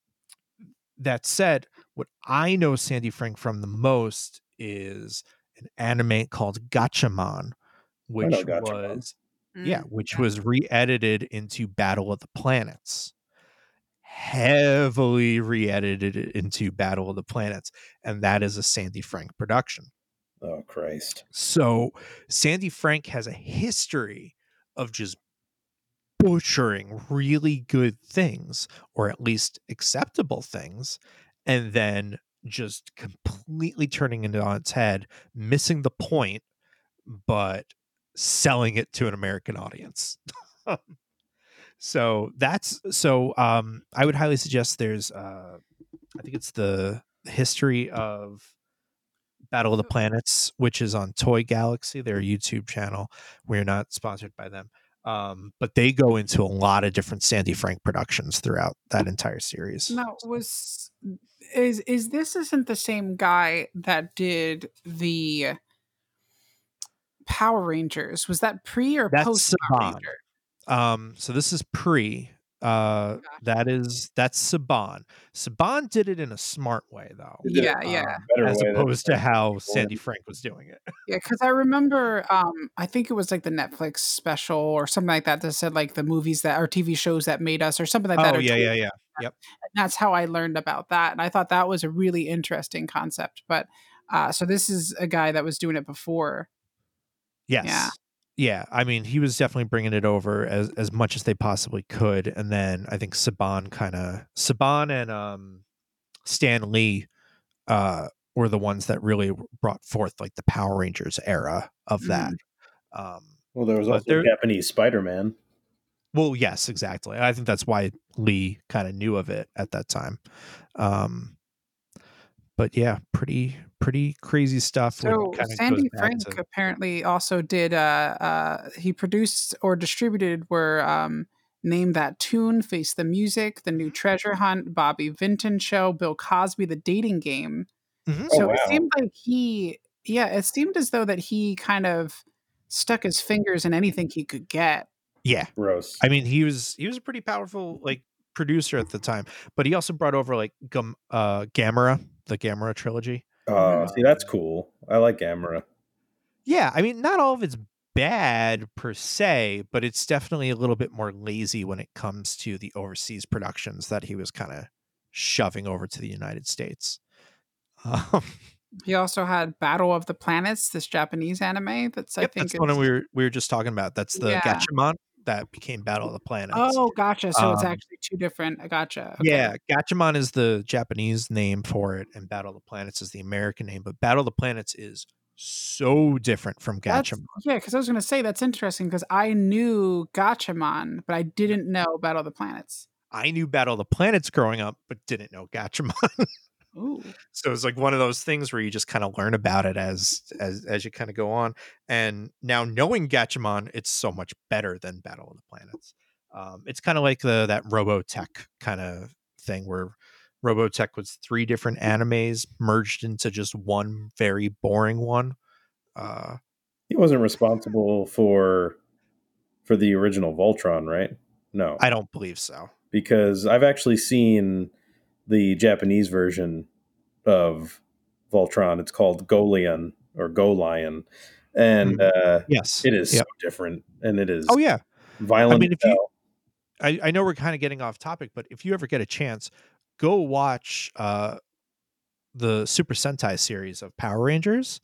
that said, what I know Sandy Frank from the most is an anime called Gatchaman, which Gatchaman. was yeah, Mm, which yeah. was re-edited into Battle of the Planets. Heavily re-edited into Battle of the Planets, and that is a Sandy Frank production. Oh Christ! So Sandy Frank has a history of just butchering really good things, or at least acceptable things, and then just completely turning it on its head, missing the point, but selling it to an American audience. so that's so um I would highly suggest there's uh I think it's the history of Battle of the Planets, which is on Toy Galaxy, their YouTube channel. We're not sponsored by them. Um, but they go into a lot of different Sandy Frank productions throughout that entire series. Now was is is this isn't the same guy that did the Power Rangers? Was that pre or That's post Power Ranger? Um, so this is pre. Uh, Gotcha. that is that's Saban. Saban did it in a smart way though. They did it Yeah, in a yeah. As opposed to how people Sandy. Frank was doing it. Yeah, because I remember, um, I think it was like the Netflix special or something like that that said like the movies that or TV shows that made us or something like that. oh or yeah, toys. yeah, yeah. And that's how I learned about that, and I thought that was a really interesting concept. But uh, so this is a guy that was doing it before. Yes. Yeah. I mean, he was definitely bringing it over as as much as they possibly could, and then I think Saban kind of Saban and um Stan Lee uh were the ones that really brought forth like the Power Rangers era of that. Um Well, there was But also there- Japanese Spider-Man. well, yes, exactly. I think that's why Lee kind of knew of it at that time. Um but yeah, pretty pretty crazy stuff. So kinda Sandy goes Frank to- apparently also did. Uh, uh, he produced or distributed were um, name that tune, face the music, the new Treasure Hunt, Bobby Vinton show, Bill Cosby, the dating game. Mhm. Oh, So it wow. seemed like he, yeah, it seemed as though that he kind of stuck his fingers in anything he could get. yeah, Gross. I mean, he was he was a pretty powerful like producer at the time, but he also brought over like Gam- uh Gamera, the Gamera trilogy. Uh, see, that's cool. I like Gamera. Yeah, I mean, not all of it's bad per se, but it's definitely a little bit more lazy when it comes to the overseas productions that he was kind of shoving over to the United States. Um, He also had Battle of the Planets, this Japanese anime. That's I yep, think that's the one we were we were just talking about. That's the Yeah. Gatchaman that became Battle of the Planets. Oh, gotcha. So it's Um, actually two different. Gotcha. Okay. Yeah, Gatchaman is the Japanese name for it, and Battle of the Planets is the American name. But Battle of the Planets is so different from That's, Gatchaman. yeah, because I was going to say that's interesting because I knew Gatchaman, but I didn't know Battle of the Planets. I knew Battle of the Planets growing up, but didn't know Gatchaman. Ooh. so it's like one of those things where you just kind of learn about it as as as you kind of go on. And now knowing Gatchaman, it's so much better than Battle of the Planets. Um, it's kind of like the that Robotech kind of thing where Robotech was three different animes merged into just one very boring one. Uh, He wasn't responsible for for the original Voltron, right? No, I don't believe so. because I've actually seen the Japanese version of Voltron. It's called Golion or Golion, and uh, Yes, it is Yep. so different, and it is Oh yeah, violent. I mean, if you- I, I know we're kind of getting off topic, but if you ever get a chance, go watch uh, the Super Sentai series of Power Rangers,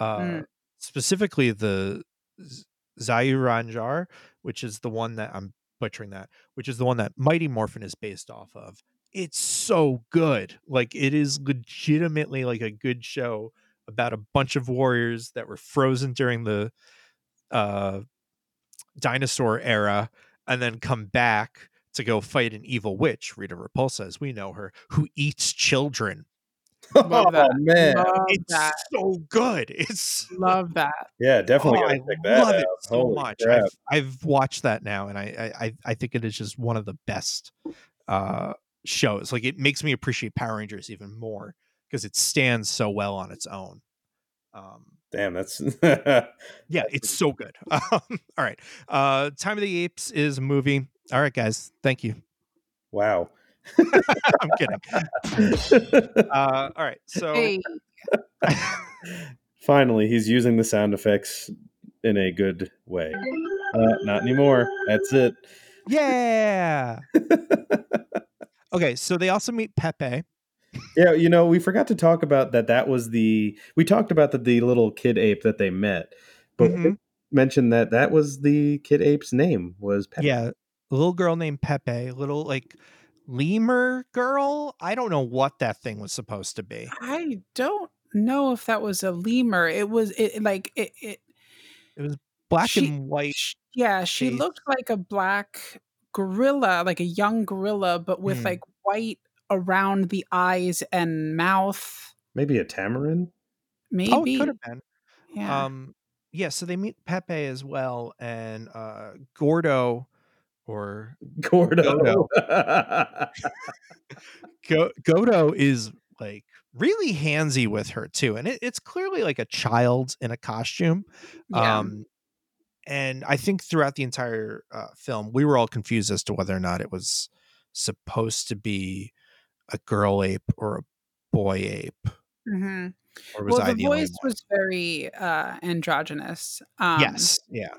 uh, Mm. specifically the Z- Zyuranger, which is the one that I'm butchering that, which is the one that Mighty Morphin is based off of. It's so good. Like it is legitimately like a good show about a bunch of warriors that were frozen during the uh dinosaur era and then come back to go fight an evil witch, Rita Repulsa, as we know her, who eats children. Love that. Oh man, Love it's that. so good. It's Love that. yeah, definitely Oh, I check that love out. it so Holy much. I've, I've watched that now, and I, I I think it is just one of the best uh, shows. Like it makes me appreciate Power Rangers even more because it stands so well on its own. Um, Damn, that's yeah, it's so good. Um, all right, uh, Time of the Apes is a movie. All right, guys, thank you. wow. I'm kidding. Uh, all right, so Hey, Finally, he's using the sound effects in a good way. Uh, not anymore. That's it. yeah. Okay, so they also meet Pepe. Yeah, you know, we forgot to talk about that. That was the we talked about the, the little kid ape that they met, but we Mhm. didn't that that was the kid ape's name was Pepe. Yeah, a little girl named Pepe, little like lemur girl. I don't know what that thing was supposed to be. I don't know if that was a lemur. It was it like it. it was Black She- and white. sh- yeah, she face. looked like a black gorilla, like a young gorilla, but with Hmm. like white around the eyes and mouth. Maybe a tamarin. Maybe. Oh, it could have been. yeah. Um, yeah. So they meet Pepe as well, and uh, Gordo, or Gordo. Go- Godo is like really handsy with her too, and it, it's clearly like a child in a costume. yeah. Um, and I think throughout the entire uh, film, we were all confused as to whether or not it was supposed to be a girl ape or a boy ape, hmm or was Well, I the the voice was very uh, androgynous. Um, yes, yeah,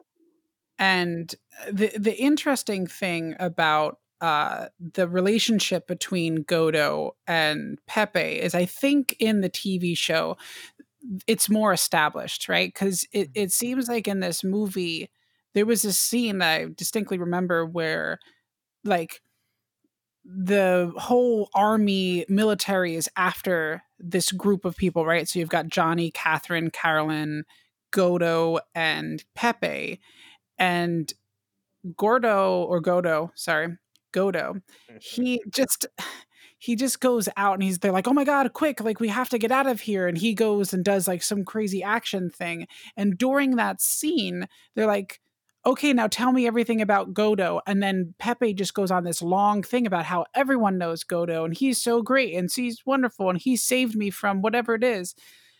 and the the interesting thing about uh, the relationship between Godo and Pepe is, I think, in the TV show, it's more established, right? Because it mm-hmm. it seems like in this movie there was a scene that I distinctly remember where, like, the whole army military is after this group of people, right? So you've got Johnny, Catherine, Carolyn, Godo, and Pepe. And Gordo or Godo, sorry, Godo, mm-hmm. he just he just goes out and he's they're like, oh my god, quick, like we have to get out of here. And he goes and does like some crazy action thing. And during that scene, they're like, okay, now tell me everything about Godo. And then Pepe just goes on this long thing about how everyone knows Godo and he's so great and he's wonderful and he saved me from whatever it is.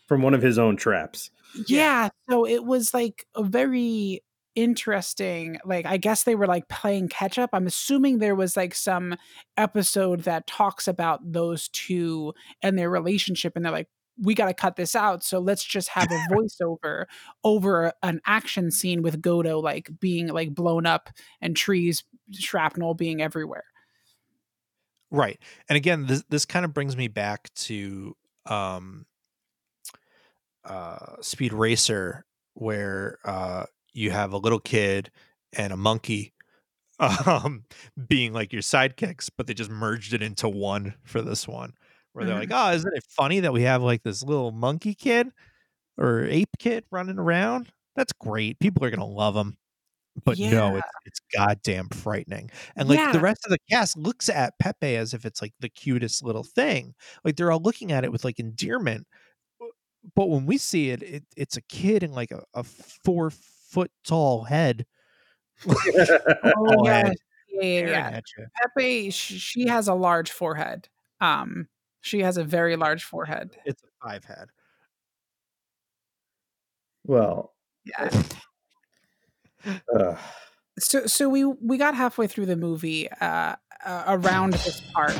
From one of his own traps. Yeah. So it was like a very interesting like i guess they were like playing catch up i'm assuming there was like some episode that talks about those two and their relationship and they're like we got to cut this out so let's just have a voiceover over an action scene with godo like being like blown up and trees shrapnel being everywhere right. And again, this this kind of brings me back to um, uh, Speed Racer, where uh, you have a little kid and a monkey um being like your sidekicks but they just merged it into one for this one where they're like oh isn't it funny that we have like this little monkey kid or ape kid running around? That's great. People are gonna love him but no it's, it's goddamn frightening. And like the rest of the cast looks at pepe as if it's like the cutest little thing. Like they're all looking at it with like endearment but when we see it, it it's a kid in like a, a four foot tall head oh yeah yeah yeah, yeah. pepe sh- she has a large forehead um she has a very large forehead It's a five head. well, yeah uh, so so we we got halfway through the movie uh, uh around this part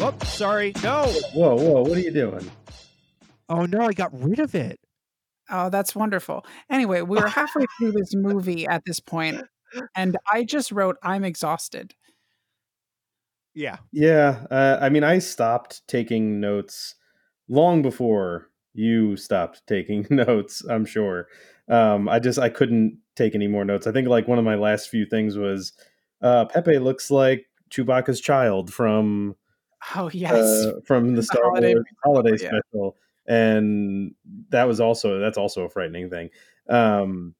Whoop, sorry. No. whoa, whoa, what are you doing? Oh no, I got rid of it. Oh that's wonderful anyway we were halfway through this movie at this point and i just wrote i'm exhausted Yeah. Yeah, uh, I mean, I stopped taking notes long before you stopped taking notes. I'm sure. Um, I just I couldn't take any more notes. I think like one of my last few things was uh, Pepe looks like Chewbacca's child from oh yes uh, from the Star holiday Wars holiday yeah. special, and that was also that's also a frightening thing. Um,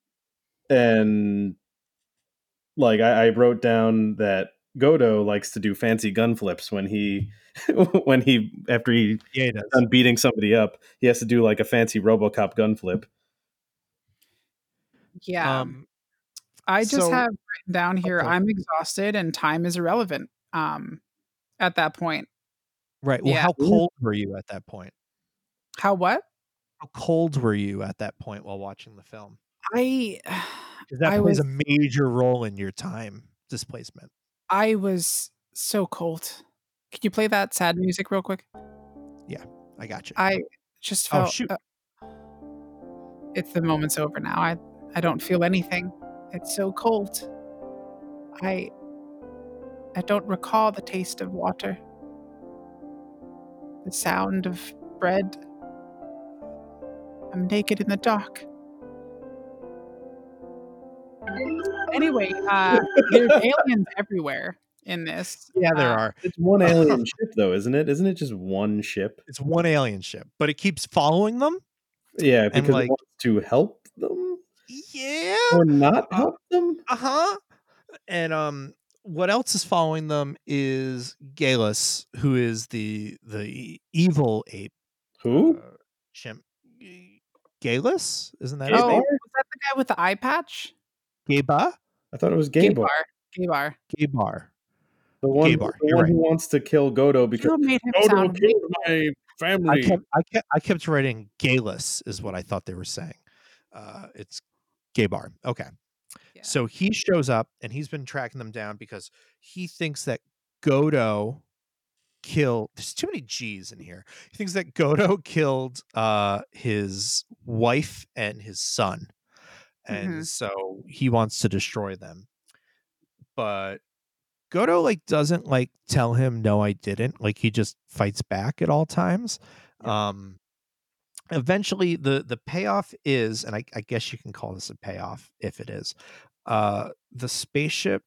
and like I, I wrote down that Godo likes to do fancy gun flips when he when he after he Yeah, he does. done beating somebody up, he has to do like a fancy RoboCop gun flip. Yeah. Um, I just so- have written down here Okay. I'm exhausted and time is irrelevant. Um at that point. right. Well, yeah. how cold were you at that point? How what? How cold were you at that point while watching the film? I that I plays was a major role in your time displacement. I was so cold. Can you play that sad music real quick? Yeah, I got you. I just Oh, shoot. uh, it's the moment's over now. I I don't feel anything. It's so cold. I I don't recall the taste of water. The sound of bread. I'm naked in the dark. Anyway, uh, there's aliens everywhere in this. yeah, there uh, are. It's one alien ship though, isn't it? Isn't it just one ship? It's one alien ship, but it keeps following them. Yeah, because like- it wants to help them Yeah. or not Uh, help them. Uh huh. And um, what else is following them is Galus, who is the the evil ape. Who? Uh, chimp. Galus, isn't that Oh, his Gabar? name? was that the guy with the eye patch? Gaba. I thought it was Gable, Gabar. Gabar. the one, Gabar, the one right. who wants to kill Godo because You made him Godo sound killed my I family. kept, I kept, I kept writing Galus is what I thought they were saying. Uh, it's Gabar. Okay. Yeah. So he shows up and he's been tracking them down because he thinks that Godo killed. There's too many G's in here. He thinks that Godo killed uh, his wife and his son, and Mhm. so he wants to destroy them. But Godo like doesn't like tell him no, I didn't. Like he just fights back at all times. Um, eventually the the payoff is and I, I guess you can call this a payoff if it is uh the spaceship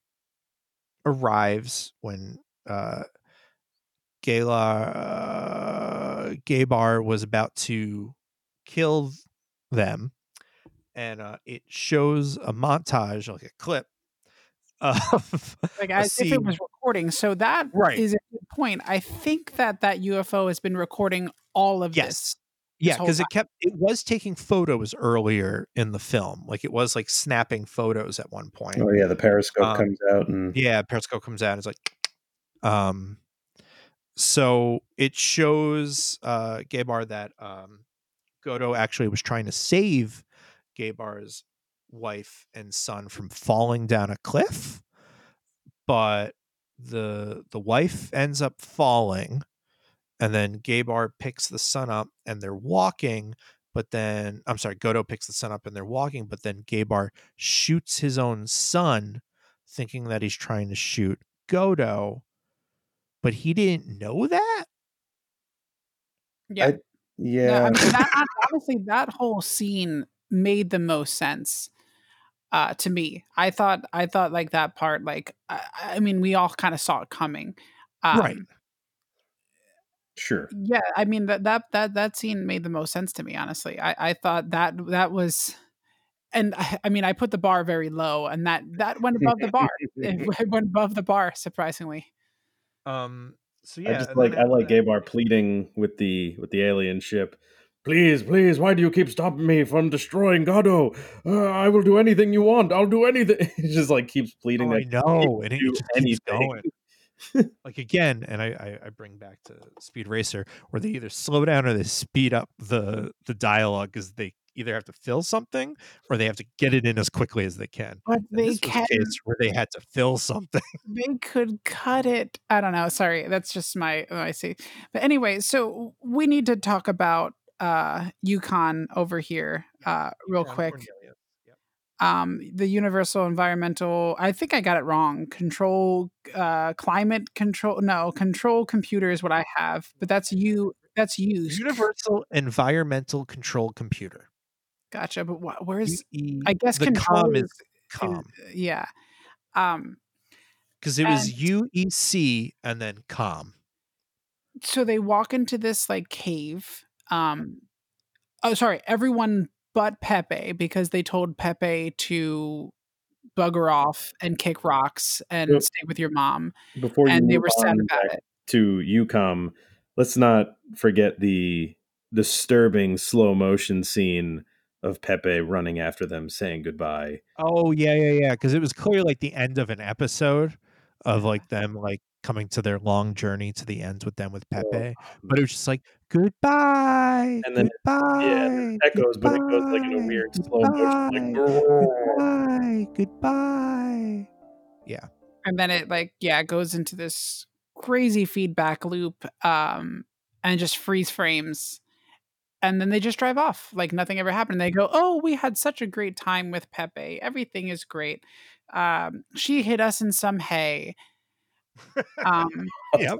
arrives when uh Galar uh, Gabar was about to kill them and uh it shows a montage like a clip of like a as if it was recording. So that is Right. a good point. I think that that UFO has been recording all of yes this. yeah because it kept it was taking photos earlier in the film like it was like snapping photos at one point oh yeah, the periscope Um, comes out and yeah periscope comes out and it's like um so it shows uh that um Godo actually was trying to save Gabar's wife and son from falling down a cliff but the the wife ends up falling and then Gabar picks the son up and they're walking but then I'm sorry Godo picks the son up and they're walking but then Gabar shoots his own son thinking that he's trying to shoot Godo but he didn't know that Yeah. I- No, yeah. I mean, that, honestly, that whole scene made the most sense uh, to me. I thought, I thought like that part, like, I, I mean, we all kind of saw it coming. Um, Right. sure. Yeah, I mean that that that that scene made the most sense to me. Honestly, I I thought that that was, and I, I mean, I put the bar very low, and that that went above the bar. it went above the bar, surprisingly. Um so yeah, I just like I like Gabar pleading with the with the alien ship. Please, please, why do you keep stopping me from destroying Gado? Uh, I will do anything you want. I'll do anything. he just like keeps pleading Oh, I know, and it do just keeps going. like again, and I, I I bring back to Speed Racer, where they either slow down or they speed up the the dialogue because they either have to fill something or they have to get it in as quickly as they can. But And they can, case where they had to fill something. they could cut it. I don't know. Sorry, that's just my oh, I see. But anyway, so we need to talk about uh UCOM over here uh real quick. Yep. um the universal environmental i think i got it wrong control uh climate control no control computer is what i have but that's you that's used Universal Environmental Control Computer. Gotcha but wh- where's UE i guess the com is, is com is- yeah um because it was UEC and then com. so they walk into this like cave um oh sorry everyone but pepe because they told pepe to bugger off and kick rocks and Yep. stay with your mom. Before you And they were sad about it. to UCOM, let's not forget the disturbing slow motion scene of Pepe running after them saying goodbye. Oh yeah, yeah, yeah. Because it was clear like the end of an episode of like them like coming to their long journey to the end with them with Pepe. But it was just like goodbye, And then- goodbye. yeah, echoes, but it goes, like, in a weird slow motion, like, goodbye, goodbye. Yeah. And then it like yeah it goes into this crazy feedback loop um and just freeze frames and then they just drive off like nothing ever happened they go oh we had such a great time with pepe everything is great um she hit us in some hay um Yep.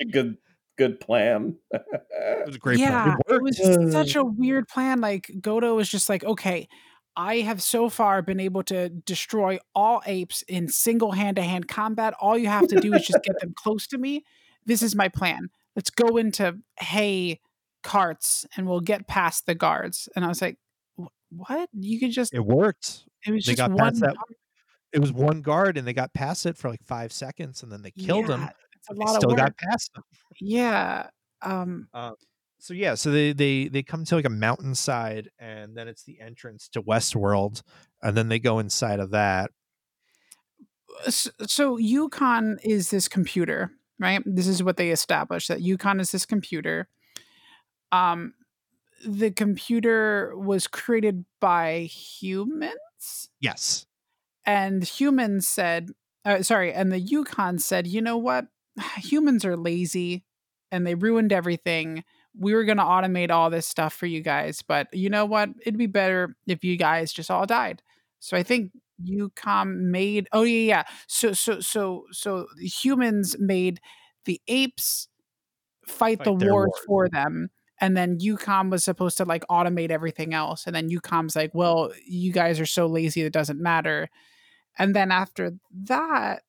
A good good plan. It was a great yeah plan. It it was such a weird plan like godo was just like okay I have so far been able to destroy all apes in single hand to hand combat. All you have to do is just get them close to me. This is my plan. Let's go into hay carts and we'll get past the guards. And I was like, what? You could just, It worked. it was they just one. that guard. It was one guard and they got past it for like five seconds and then they killed him. It's a lot of still work. got past them. yeah. Um, So yeah, so they they they come to like a mountainside and then it's the entrance to Westworld and then they go inside of that. s- so UCOM is this computer, right? This is what they established that UCOM is this computer. Um, the computer was created by humans, Yes. and humans said, uh, sorry, and the UCOM said, you know what? Humans are lazy, and they ruined everything. We were going to automate all this stuff for you guys, but you know what? It'd be better if you guys just all died. So I think UCOM made. Oh yeah, yeah. So so so so humans made the apes fight, Fight the wars wars. for them. And then UCOM was supposed to like automate everything else. And then UCOM's like, well, you guys are so lazy it doesn't matter. And then after that,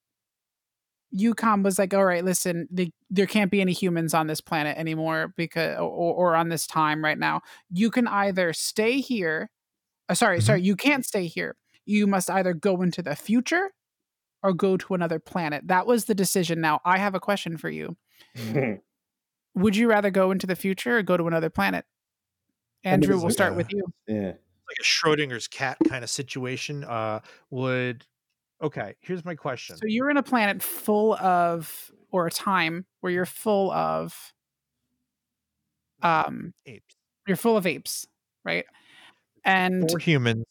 UCOM was like, all right, listen, the, there can't be any humans on this planet anymore because or, or on this time right now. You can either stay here. Uh, sorry, Mhm. sorry, you can't stay here. You must either go into the future or go to another planet. That was the decision. Now, I have a question for you. Would you rather go into the future or go to another planet? Andrew, we'll start with you. yeah. Like a Schrodinger's cat kind of situation. Uh would okay, here's my question. So you're in a planet full of, or a time where you're full of, um, apes. you're full of apes, right? And Four humans,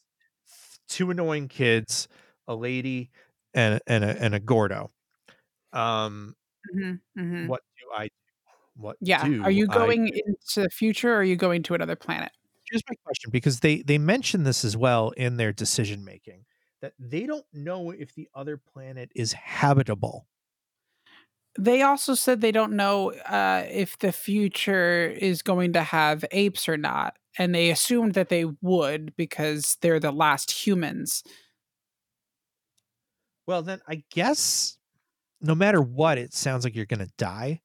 two annoying kids, a lady, and and a and a Gordo. Um Mhm, mhm. what do I do? What yeah, are you going do? into the future or are you going to another planet? here's my question because they they mention this as well in their decision making that they don't know if the other planet is habitable They also said they don't know uh, if the future is going to have apes or not, and they assumed that they would because they're the last humans. well then i guess no matter what it sounds like you're gonna die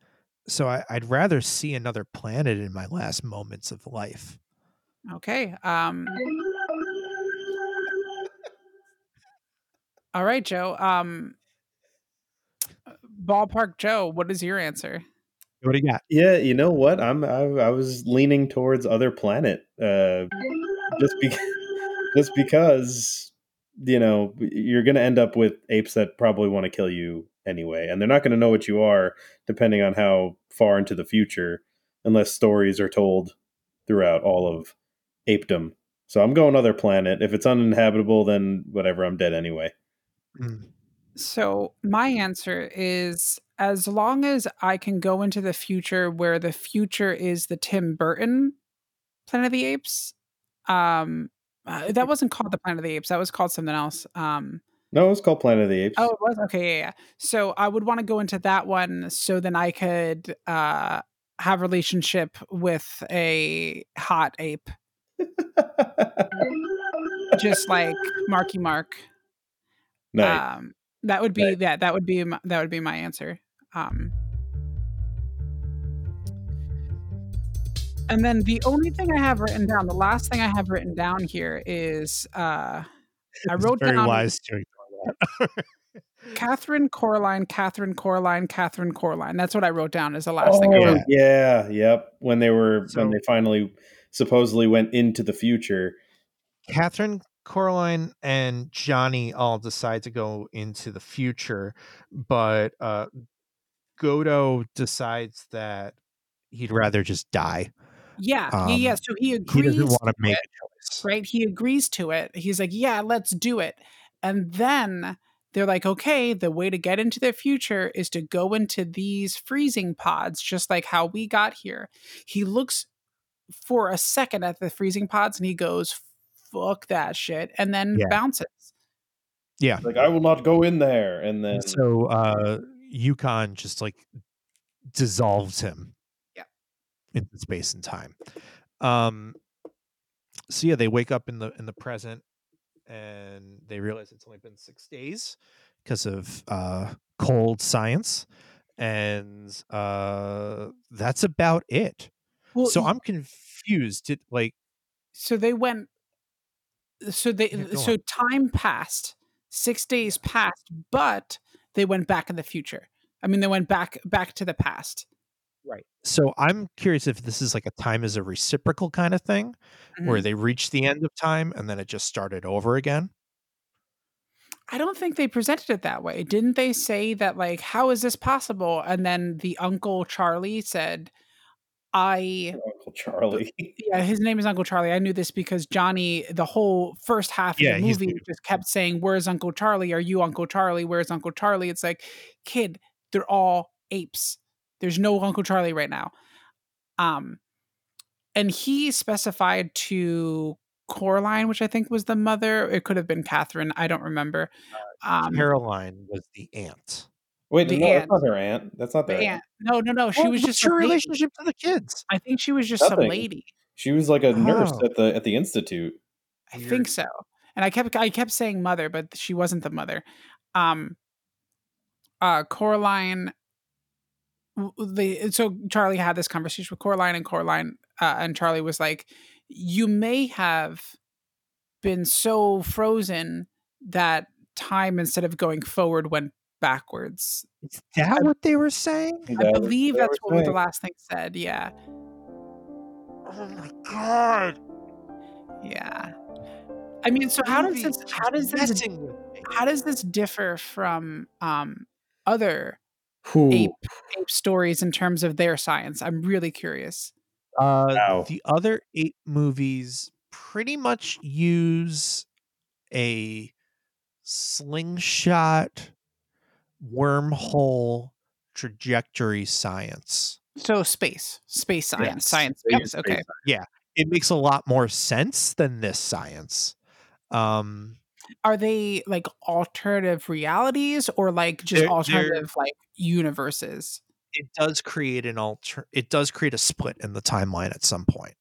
so I, i'd rather see another planet in my last moments of life Okay. Um, all right, Joe. Um, ballpark Joe, what is your answer? what do you got Yeah, you know what? I'm I, I was leaning towards other planet, uh, just because, just because you know you're going to end up with apes that probably want to kill you anyway, and they're not going to know what you are, depending on how far into the future, unless stories are told throughout all of apedom. So I'm going other planet. If it's uninhabitable, then whatever. I'm dead anyway. Mm, So, my answer is as long as I can go into the future where the future is the Tim Burton Planet of the Apes. Um, uh, that wasn't called the Planet of the Apes. That was called something else. Um, No, it's called Planet of the Apes. Oh, it was okay. Yeah, yeah. So I would want to go into that one, so then I could uh, have relationship with a hot ape, just like Marky Mark. nice. Um, that would be that. That would be my, that would be my answer. Um, and then the only thing I have written down, the last thing I have written down here is uh, I wrote very down wise to ignore that. Catherine Coraline, Catherine Coraline, Catherine Coraline. That's what I wrote down as the last oh, thing I wrote. yeah, yep. When they were So- when they finally supposedly went into the future. Catherine, Coraline, and Johnny all decide to go into the future, but uh, Godo decides that he'd rather just die. Yeah, yeah, yeah. Um, So he agrees. He agrees. doesn't want to to make it, a choice. right? He agrees to it. He's like, "Yeah, let's do it." And then they're like, "Okay, the way to get into the future is to go into these freezing pods, just like how we got here." He looks for a second at the freezing pods and he goes, "Fuck that shit," and then Yeah. bounces. Yeah. Like I will not go in there, and then so uh UCOM just like dissolves him. Yeah. Into space and time. Um so yeah, they wake up in the in the present and they realize it's only been six days because of uh cold science. And uh that's about it. Well, so I'm confused. Did like so they went so they Yeah, so on. time passed six days passed but they went back in the future i mean they went back back to the past right. So I'm curious if this is like a time as a reciprocal kind of thing where Mhm. they reached the end of time and then it just started over again. i don't think they presented it that way didn't they say that like how is this possible and then the uncle charlie said i Uncle Charlie. yeah his name is uncle charlie i knew this because johnny the whole first half Yeah, of the movie just kept saying where's uncle charlie are you uncle charlie where's uncle charlie it's like kid they're all apes there's no uncle charlie right now um and he specified to coraline which i think was the mother it could have been catherine i don't remember um Caroline was the aunt. Wait, The no, that's aunt. not her aunt. That's not the their aunt no no no she Well, was just her some lady. relationship to the kids. i think she was just some lady She was like a nurse Oh. at the at the institute. I Weird. think so. And I kept I kept saying mother, but she wasn't the mother. Um uh Coraline w- the so Charlie had this conversation with Coraline and Coraline uh, and Charlie was like you may have been so frozen that time instead of going forward went backwards. Is that what they were saying? Is I that what believe they that's were what the last thing said. Yeah. Oh my god! Yeah. I mean, so how does Movie's this how does this messing with me. how does this differ from um other Whew. ape ape stories in terms of their science? I'm really curious. Uh, Wow. the other eight movies pretty much use a slingshot wormhole trajectory science. So space, space science, Yes. science. Space- Yes, okay. space It makes a lot more sense than this science. Um, Are they like alternative realities or like just They're- they're- alternative like universes? it does create an alter it does create a split in the timeline at some point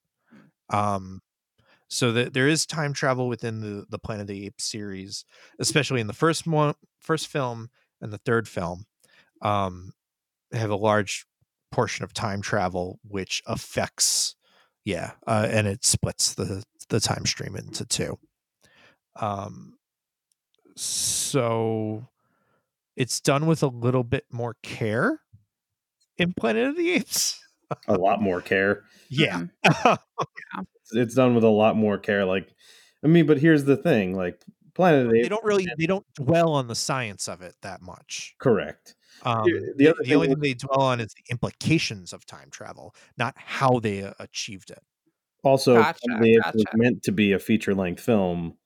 um so that there is time travel within the the planet of the apes series especially in the first one first film and the third film um have a large portion of time travel which affects yeah uh, and it splits the the time stream into two um so it's done with a little bit more care in Planet of the Apes. A lot more care. Yeah. Mhm. It's done with a lot more care. Like, I mean, but here's the thing: like, Planet of the they don't really they don't dwell on the science of it that much. Correct. Um, the the, other the thing only thing they dwell on is the implications of time travel, not how they uh, achieved it. Also, Gotcha, Planet of the Apes was meant to be a feature length film.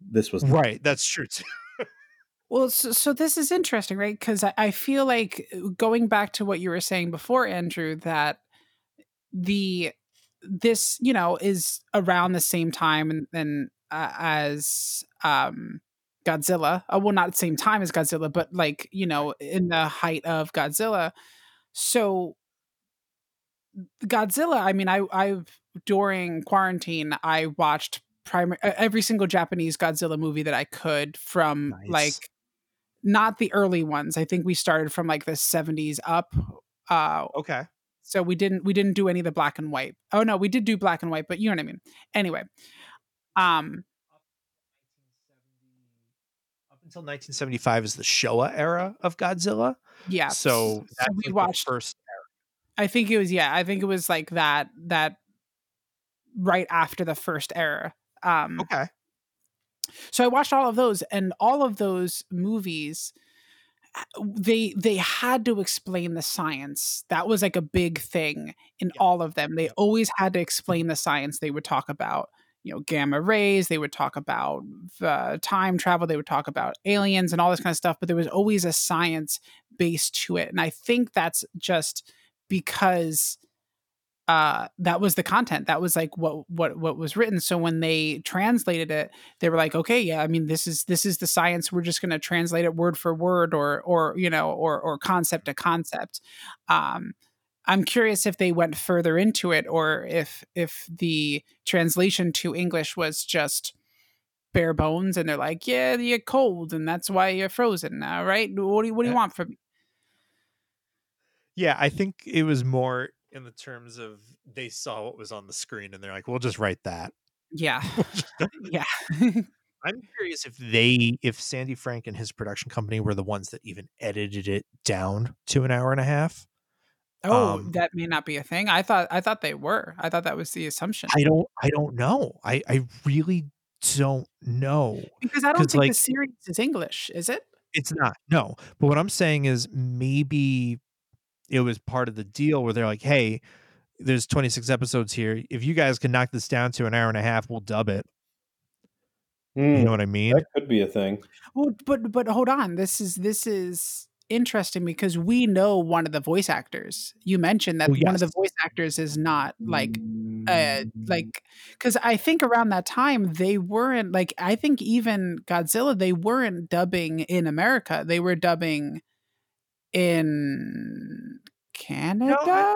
This was not. Right, that's true too. Well, so, so this is interesting, right? Because I, I feel like uh, going back to what you were saying before, Andrew, that the this you know is around the same time and, and uh, as um Godzilla. Uh, well, not the same time as Godzilla, but like you know in the height of Godzilla. So Godzilla. I mean, I I during quarantine I watched primary every single Japanese Godzilla movie that I could from Nice. like not the early ones. I think we started from like the 70s up. Uh Okay. so we didn't we didn't do any of the black and white. Oh no, we did do black and white, but you know what I mean. Anyway. Um up until 1975 is the Showa era of Godzilla. Yeah. So s- that's we like the watched first. I think it was yeah, I think it was like that that right after the first era. Um Okay. so I watched all of those and all of those movies uh, they they had to explain the science. That was like a big thing in Yeah. all of them. They always had to explain the science. They would talk about, you know, gamma rays, they would talk about uh, time travel, they would talk about aliens and all this kind of stuff, but there was always a science base to it. And I think that's just because uh that was the content that was like what what what was written. So when they translated it they were like okay yeah i mean this is this is the science. We're just going to translate it word for word or or you know or or concept to concept. Um i'm curious if they went further into it or if if the translation to english was just bare bones and they're like yeah you're cold and that's why you're frozen now right? What do you what do you want from me? Yeah, I think it was more in the terms of they saw what was on the screen and they're like, "We'll just write that." yeah yeah I'm curious if they, if Sandy Frank and his production company were the ones that even edited it down to an hour and a half. Oh, Um, that may not be a thing. I thought I thought they were. I thought that was the assumption. I don't, I don't know. I, I really don't know. because I don't think the series is English, is it? It's not. No. But what I'm saying is maybe it was part of the deal where they're like, hey, there's 26 episodes here. If you guys can knock this down to an hour and a half, we'll dub it. You Hmm, know what I mean? that could be a thing. Well, but but hold on. This is this is interesting because we know one of the voice actors. You mentioned that Oh, one of the voice actors is not like uh like because I think around that time they weren't like I think even Godzilla they weren't dubbing in America. They were dubbing in Canada,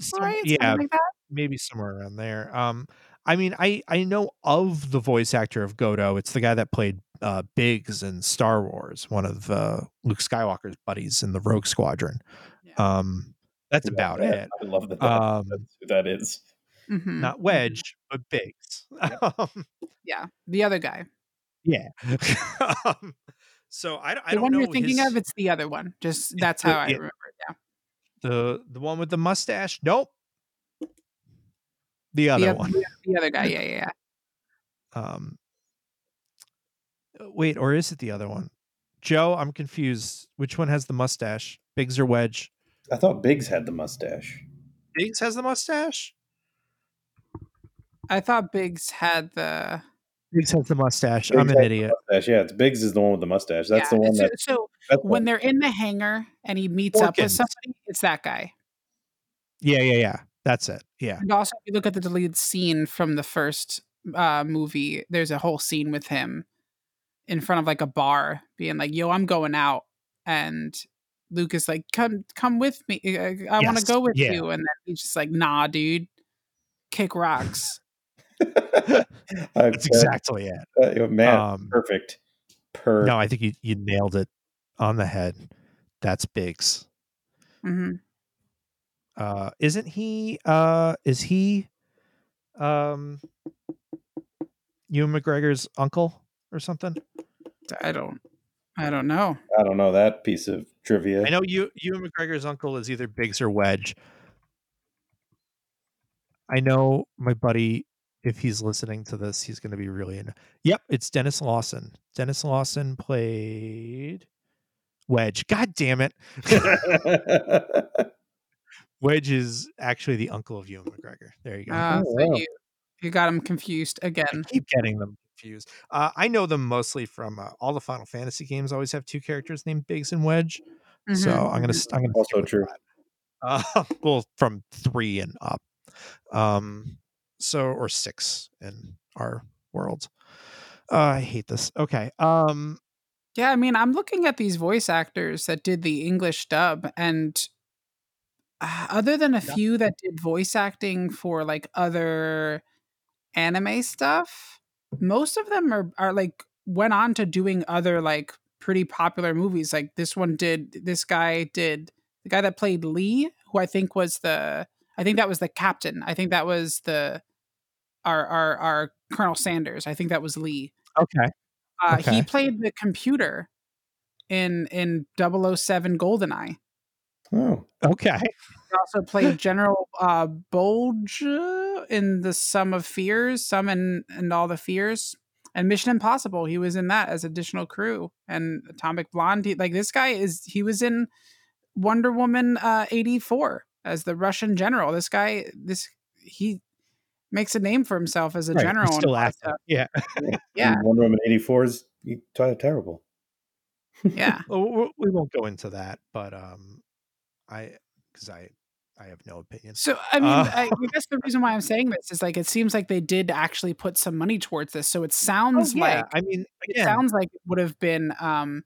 some- right? yeah. Like that? maybe somewhere around there. Um, I mean, I I know of the voice actor of Godo. It's the guy that played uh, Biggs in Star Wars, one of uh, Luke Skywalker's buddies in the Rogue Squadron. Yeah. Um, that's Love about that. it. I love that. Um, that's who that is. Mhm, Not mhm. Wedge, but Biggs. Um, Yeah, the other guy. yeah. um, so I, don't- I the one you're thinking his- of, it's the other one. Just that's the- how I remember it. Yeah. the the one with the mustache. Nope. The other The, one. the, the other guy. Yeah, yeah, yeah. Um, uh, wait, or is it the other one? Joe, I'm confused. Which one has the mustache? Biggs or Wedge? I thought Biggs had the mustache. Biggs has the mustache. I thought Biggs had the. Biggs has the mustache. Biggs I'm an idiot. Mustache. Yeah, it's Biggs is the one with the mustache. That's yeah, the one so, that. so That's when one- they're in the hangar and he meets up with somebody, it's that guy. Yeah, yeah, yeah. That's it. Yeah. And also, if you look at the deleted scene from the first uh, movie, there's a whole scene with him in front of like a bar, being like, "Yo, I'm going out," and Luke is like, "Come, come with me. I, I want to go with yeah. you," and then he's just like, "Nah, dude, kick rocks." I- That's exactly it. uh, man, Um, perfect. Per. no, I think you, you nailed it on the head. That's Biggs. Mm-hmm. Uh, isn't he? Uh, is he? Um, Ewan McGregor's uncle or something? I don't, I don't know. I don't know that piece of trivia. I know you. Ewan McGregor's uncle is either Biggs or Wedge. I know my buddy. If he's listening to this, he's going to be really in. Yep, it's Denis Lawson. Denis Lawson played Wedge. God damn it! Wedge is actually the uncle of Ewan McGregor. There you go. Uh, Oh, so wow. you, you got him confused I again. keep getting them confused. Uh, I know them mostly from uh, all the Final Fantasy games. Always have two characters named Biggs and Wedge. So Mhm. I'm gonna I'm gonna Also true. Uh, well, from three and up. Um, so or six in our world. Uh, I hate this. Okay. Um, Yeah, I mean, I'm looking at these voice actors that did the English dub, and uh, other than a few that did voice acting for like other anime stuff, most of them are are like went on to doing other like pretty popular movies. Like this one did. This guy did the guy that played Lee, who I think was the I think that was the captain. I think that was the our our our Colonel Sanders. I think that was Lee. okay. Uh, Okay. He played the computer in in 007 Goldeneye. Oh, Okay. He also played General uh, Bulge in the Sum of Fears, Sum and and All the Fears, and Mission Impossible. He was in that as additional crew and Atomic Blonde. He, like this guy is he was in Wonder Woman uh, eighty four as the Russian general. This guy, this he makes a name for himself as a Right, general. and still all that active. stuff. Yeah. Yeah. Wonder Woman eighty four is terrible. Yeah. Well, we- we won't go into that, but um, I because I I have no opinion. So I mean, Uh, I, I guess the reason why I'm saying this is like it seems like they did actually put some money towards this. So it sounds Oh, yeah. like I mean, it sounds like it would have been um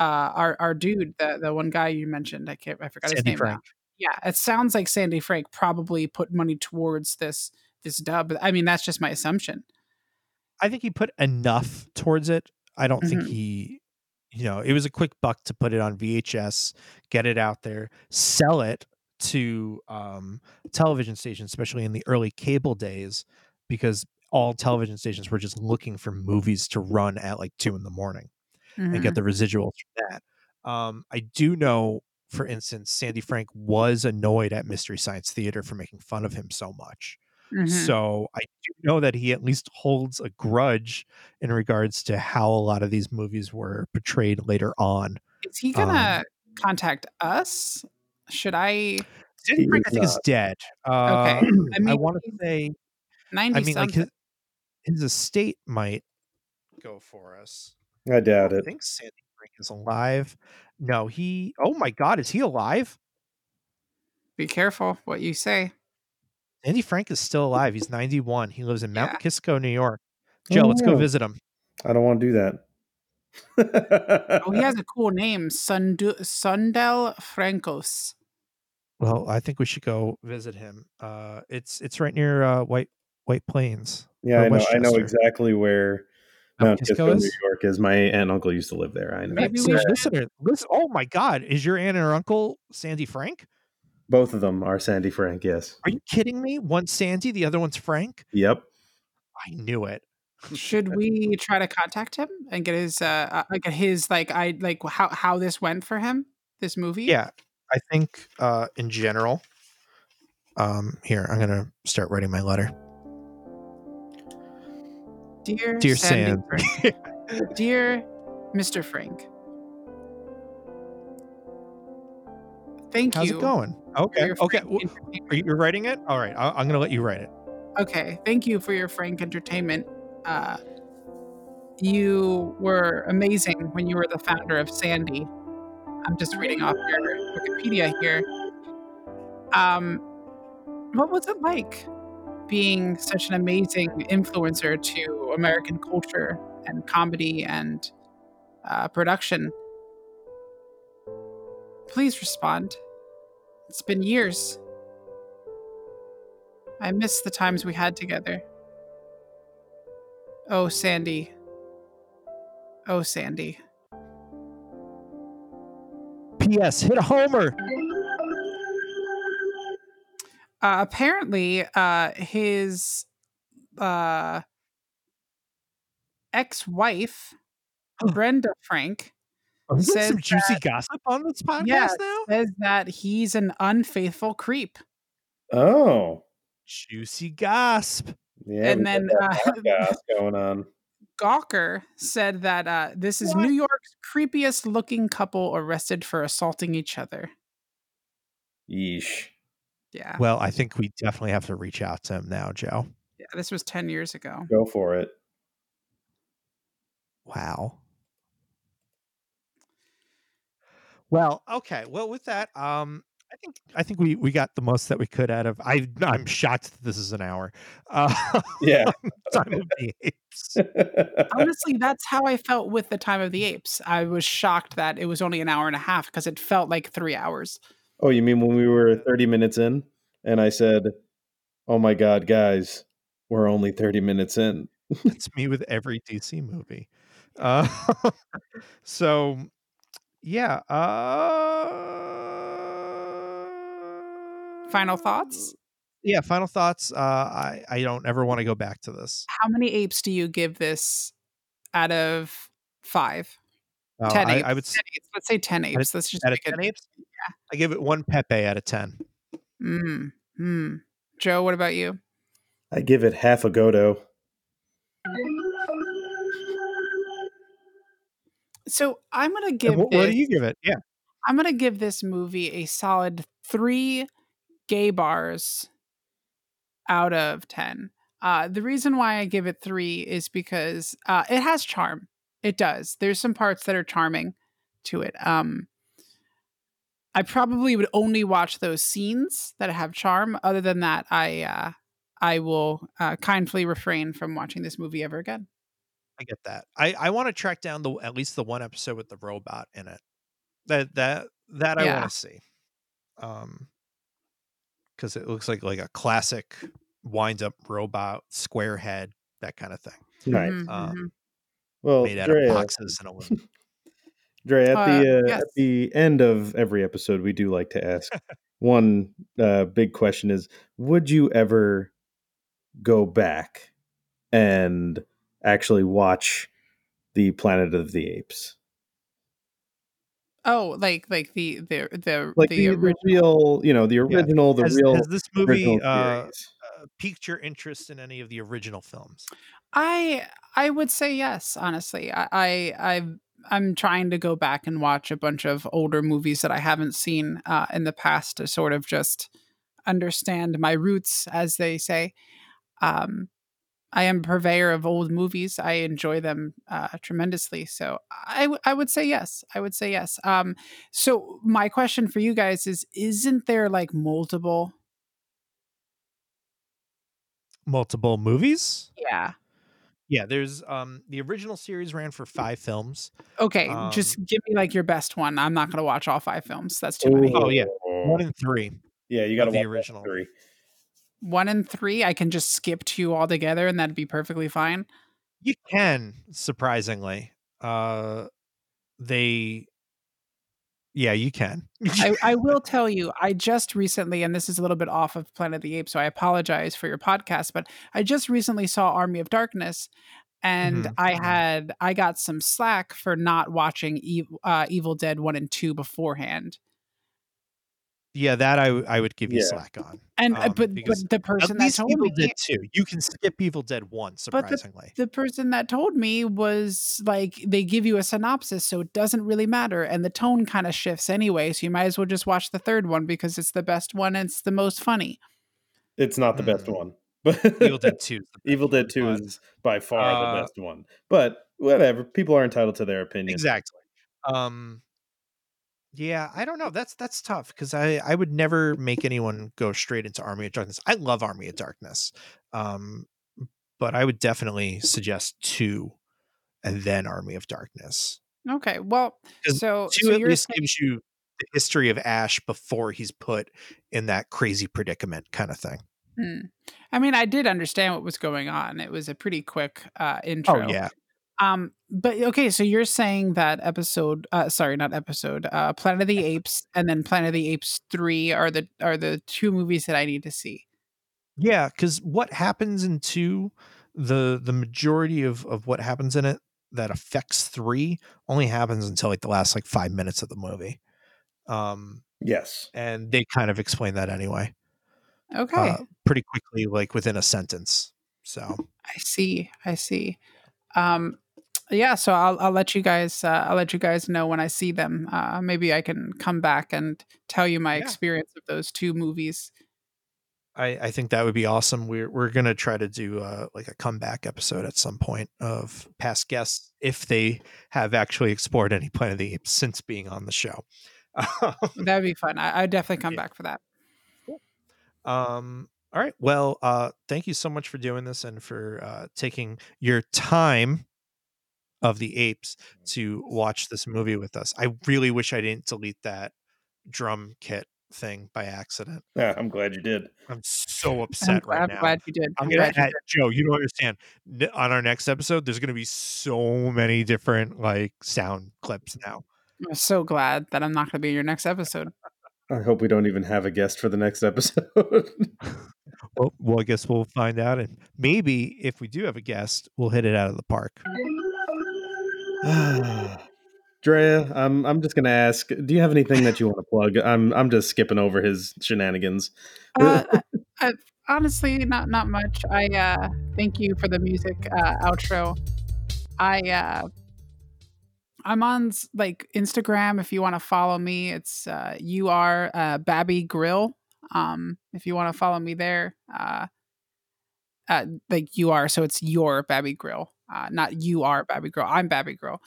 uh our our dude the the one guy you mentioned I can't I forgot his name Frank. now. Yeah, it sounds like Sandy Frank probably put money towards this this dub. I mean, that's just my assumption. I think he put enough towards it. I don't think Mhm. he, you know, it was a quick buck to put it on VHS, get it out there, sell it to um, television stations, especially in the early cable days, because all television stations were just looking for movies to run at like two in the morning and Mhm. get the residuals from that. Um, I do know, for instance, Sandy Frank was annoyed at Mystery Science Theater for making fun of him so much. Mhm. So I do know that he at least holds a grudge in regards to how a lot of these movies were portrayed later on. is he um, gonna contact us? Should I? Frank, I is think, is not. dead. Uh, Okay. I I mean, want to say, Ninety I mean, like something. his, his estate might go for us. I doubt it. I think Sandy Frank is alive. No, he. Oh my God, is he alive? Be careful what you say. Sandy Frank is still alive. He's 91. He lives in Mount Yeah. Kisco, New York. Joe, let's go Oh. visit him. I don't want to do that. Oh, he has a cool name, Sundu- Sundel Francos. Well, I think we should go visit him. Uh, it's it's right near uh, White White Plains. yeah, I know. I know exactly where Mount Mount Kisco Kisco, New is? York is. My aunt and uncle used to live there. I know. Maybe we should- listener, listen. Oh my God, is your aunt and her uncle Sandy Frank? Both of them are Sandy Frank. Yes. Are you kidding me? One's Sandy, the other one's Frank. Yep. I knew it. Should we try to contact him and get his uh uh, like his like I like how how this went for him this movie? Yeah, I think uh, in general. Um, here I'm gonna start writing my letter. Dear Dear Sandy Sam, Frank. Dear Mr. Frank. Thank how's you. it going? Okay, okay. frank. Are you you're writing it? All right, I- I'm gonna let you write it. Okay, thank you for your frank entertainment. Uh, you were amazing when you were the founder of Sandy. I'm just reading off your Wikipedia here. Um, what was it like being such an amazing influencer to American culture and comedy and uh, production? Please respond. It's been years. I miss the times we had together. Oh, Sandy. Oh, Sandy. P.S. Hit a homer. Uh, apparently, uh, his uh, ex-wife, Brenda Frank, Are we getting Says some juicy gossip on this podcast Yes. now? says that he's an unfaithful creep. Oh. Juicy gossip. Yeah. And then, uh, going on. Gawker said that uh, this is What? New York's creepiest looking couple arrested for assaulting each other. Yeesh. Yeah. Well, I think we definitely have to reach out to him now, Joe. yeah this was 10 years ago. Go for it. Wow. Well, okay. Well, with that, um, I think I think we we got the most that we could out of. I I'm shocked that this is an hour. Uh, Yeah. Time of the Apes. Honestly, that's how I felt with the Time of the Apes. I was shocked that it was only an hour and a half because it felt like three hours. oh, you mean when we were 30 minutes in and I said, oh my God, guys, we're only 30 minutes in? That's me with every DC movie. Uh, so, yeah. Uh, Final thoughts? Yeah. Final thoughts. Uh, I I don't ever want to go back to this. How many apes do you give this out of five. Uh, ten I, apes. I would s- 10 apes. Let's say ten apes. Let's just out of make it- 10 apes. I give it one Pepe out of ten. Mm, mm. Joe, what about you? I give it half a Godo. So I'm gonna give What, what do you give it? Yeah, I'm gonna give this movie a solid three gay bars out of ten. Uh, the reason why I give it three is because uh, it has charm. It does. There's some parts that are charming to it. Um, I probably would only watch those scenes that have charm. Other than that, I uh, I will uh, kindly refrain from watching this movie ever again. I get that. I I want to track down the at least the one episode with the robot in it. That that that I Yeah. want to see. Um, because it looks like like a classic wind up robot, square head, that kind of thing, Right. Mhm, Uh, mhm. Well, made out Drea, of boxes and aluminum. Dre, at Uh, the uh, yes. at the end of every episode, we do like to ask one uh, big question: is Would you ever go back and actually watch the Planet of the Apes, Oh, like like the the the like the, the, the, original. real, you know, the Yeah. original, the has, real has this movie uh, uh, piqued your interest in any of the original films? I I would say yes. Honestly, I I I've, I'm trying to go back and watch a bunch of older movies that I haven't seen uh, in the past to sort of just understand my roots, as they say. Um, I am a purveyor of old movies. I enjoy them uh, tremendously. So I, w- I would say yes. I would say yes. Um, so my question for you guys is: Isn't there like multiple? Multiple movies? Yeah. Yeah, there's um the original series ran for five films. Okay, Um, just give me like your best one. I'm not going to watch all five films. That's too many. Oh, yeah. One and three. yeah, you got to of the original. three. One and three, I can just skip two altogether, and that'd be perfectly fine. You can, surprisingly. Uh they Yeah, you can. I, I will tell you, I just recently, and this is a little bit off of Planet of the Apes, so I apologize for your podcast, but I just recently saw Army of Darkness, and Mhm. I had I got some slack for not watching Ev- uh, Evil Dead one and two beforehand. Yeah, that I I would give you Yeah. slack on. And uh, Um, but but the person that told Evil me Dead 2. You can skip Evil Dead 1 But the- surprisingly. the person that told me was like they give you a synopsis so it doesn't really matter and the tone kind of shifts anyway so you might as well just watch the third one because it's the best one and it's the most funny It's not the best Mm. one, but Evil Dead 2 is Evil Dead Two but- is by far Uh, the best one. But whatever, people are entitled to their opinion. Exactly. Um yeah, I don't know. That's that's tough because I I would never make anyone go straight into Army of Darkness. I love Army of Darkness. Um but I would definitely suggest 2 and then Army of Darkness. okay well, so, 2 so at least saying, gives you the history of Ash before he's put in that crazy predicament kind of thing. Hmm. i mean i did understand what was going on it was a pretty quick uh intro Oh yeah. Um but okay so you're saying that episode uh sorry not episode uh planet of the apes and then planet of the apes 3 are the are the two movies that i need to see Yeah, because what happens in two, the the majority of of what happens in it that affects three only happens until like the last like five minutes of the movie. Um, Yes. and they kind of explain that anyway, okay uh, pretty quickly, like within a sentence. So I see. I see. Um, yeah. So I'll I'll let you guys uh, I'll let you guys know when I see them. Uh, maybe I can come back and tell you my Yeah. experience of those two movies. I I think that would be awesome. We're we're gonna try to do uh, like a comeback episode at some point of past guests if they have actually explored any Planet of the Apes since being on the show. That'd be fun. I I'd definitely come Yeah. back for that. Um, all right. Well, uh, thank you so much for doing this and for uh, taking your time of the apes to watch this movie with us. I really wish I didn't delete that drum kit thing by accident. Yeah, I'm glad you did. I'm so I'm, upset right I'm now. glad you did. I'm I'm gonna glad you add, Joe. You don't understand. On our next episode, there's gonna be so many different like sound clips now. I'm so glad that I'm not going to be in your next episode. I hope we don't even have a guest for the next episode. Well, well, I guess we'll find out, and maybe if we do have a guest, we'll hit it out of the park. Drea, I'm I'm just gonna ask. Do you have anything that you want to plug? I'm I'm just skipping over his shenanigans. Uh, I, honestly, not not much. I uh, thank you for the music uh, outro. I uh, I'm on like Instagram. If you want to follow me, it's uh, you are uh, Babby Grill. Um, if you want to follow me there, uh, uh, like you are, so it's your Babby Grill, uh, not you are Babby Girl. I'm Babby Girl.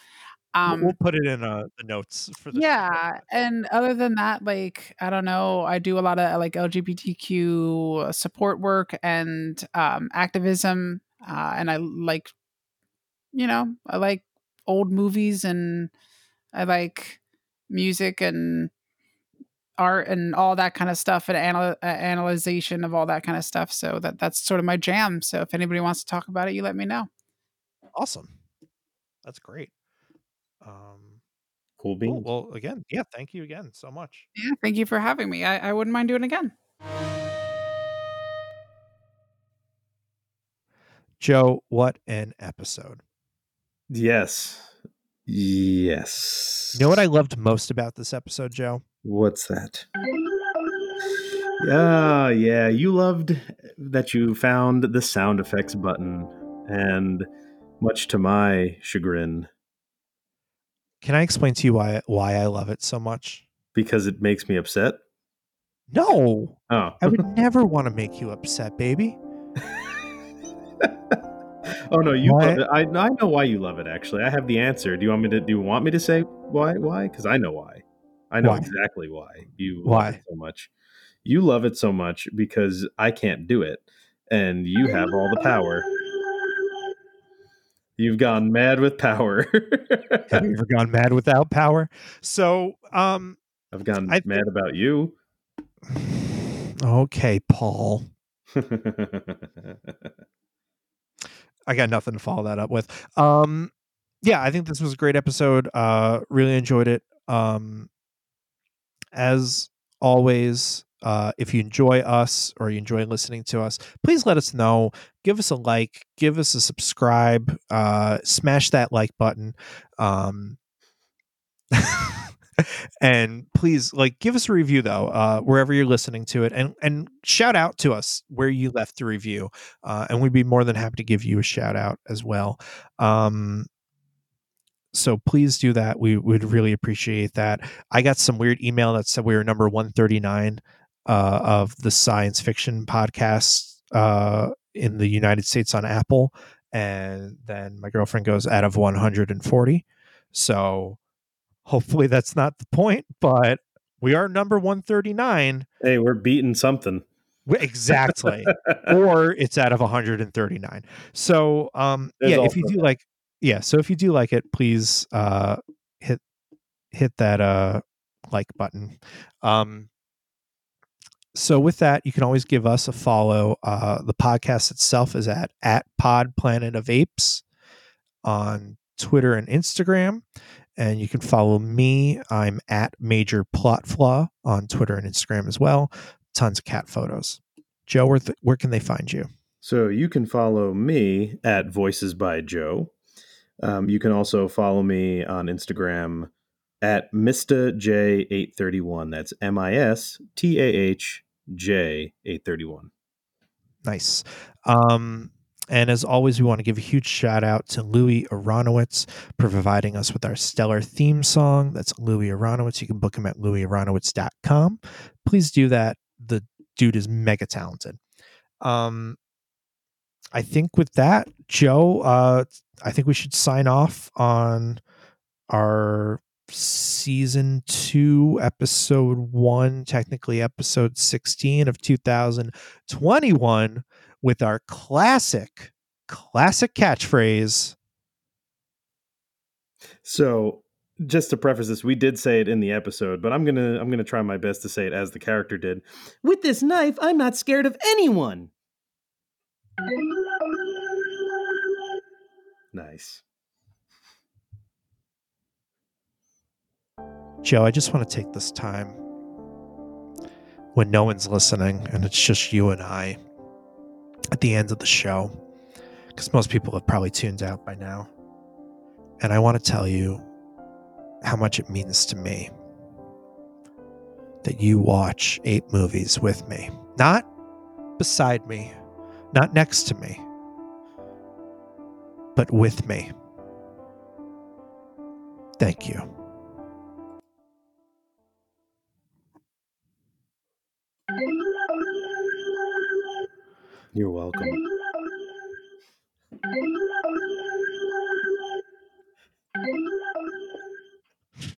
Um, we'll put it in uh, the notes for the yeah. Show. And other than that, like I don't know, I do a lot of like LGBTQ support work and um, activism, uh, and I like, you know, I like old movies and I like music and art and all that kind of stuff and anal- uh, analyzation of all that kind of stuff. So that that's sort of my jam. So if anybody wants to talk about it, you let me know. Awesome. That's great. Um, cool beans. Cool. Well, again, yeah, thank you again so much. Yeah, thank you for having me. I, I wouldn't mind doing it again. Joe, what an episode. Yes. Yes. You know what I loved most about this episode, Joe? What's that? Yeah, yeah. You loved that you found the sound effects button, and much to my chagrin. Can I explain to you why why I love it so much? Because it makes me upset. No. Oh. I would never want to make you upset, baby. oh no, you love it. I I know why you love it. Actually, I have the answer. Do you want me to? Do you want me to say why? Why? Because I know why. I know why? exactly why you why? love it so much. You love it so much because I can't do it, and you have all the power. You've gone mad with power. have you ever gone mad without power? So, um, I've gone I mad about you. Okay, Paul. I got nothing to follow that up with. Um, yeah, I think this was a great episode. Uh, really enjoyed it. Um, as always, uh, if you enjoy us or you enjoy listening to us, please let us know. Give us a like, give us a subscribe, uh, smash that like button. Um, and please like give us a review though uh, wherever you're listening to it and and shout out to us where you left the review uh, and we'd be more than happy to give you a shout out as well um, so please do that we would really appreciate that i got some weird email that said we were number 139 uh, of the science fiction podcast uh, in the united states on apple and then my girlfriend goes out of 140 so Hopefully that's not the point, but we are number 139. Hey, we're beating something. Exactly. or it's out of 139. So, um There's yeah, if you do that. like yeah, so if you do like it, please uh hit hit that uh like button. Um so with that, you can always give us a follow. Uh, the podcast itself is at at Pod Planet of Apes on Twitter and Instagram. And you can follow me. I'm at Major Plot Flaw on Twitter and Instagram as well. Tons of cat photos. Joe, where, th- where can they find you? So you can follow me at Voices by Joe. Um, you can also follow me on Instagram at Mistah J831. That's M I S T A H J 831. Nice. Um, and as always, we want to give a huge shout out to Louis Aronowitz for providing us with our stellar theme song. That's Louis Aronowitz. You can book him at louisaronowitz.com. Please do that. The dude is mega talented. Um, I think with that, Joe, uh, I think we should sign off on our season two, episode one, technically episode 16 of 2021 with our classic, classic catchphrase. So, just to preface this, we did say it in the episode, but I'm gonna I'm gonna try my best to say it as the character did. With this knife, I'm not scared of anyone. Nice. Joe, I just want to take this time when no one's listening and it's just you and I at the end of the show, because most people have probably tuned out by now, And I want to tell you how much it means to me that you watch eight movies with me. Not beside me, not next to me, but with me. Thank you. You're welcome.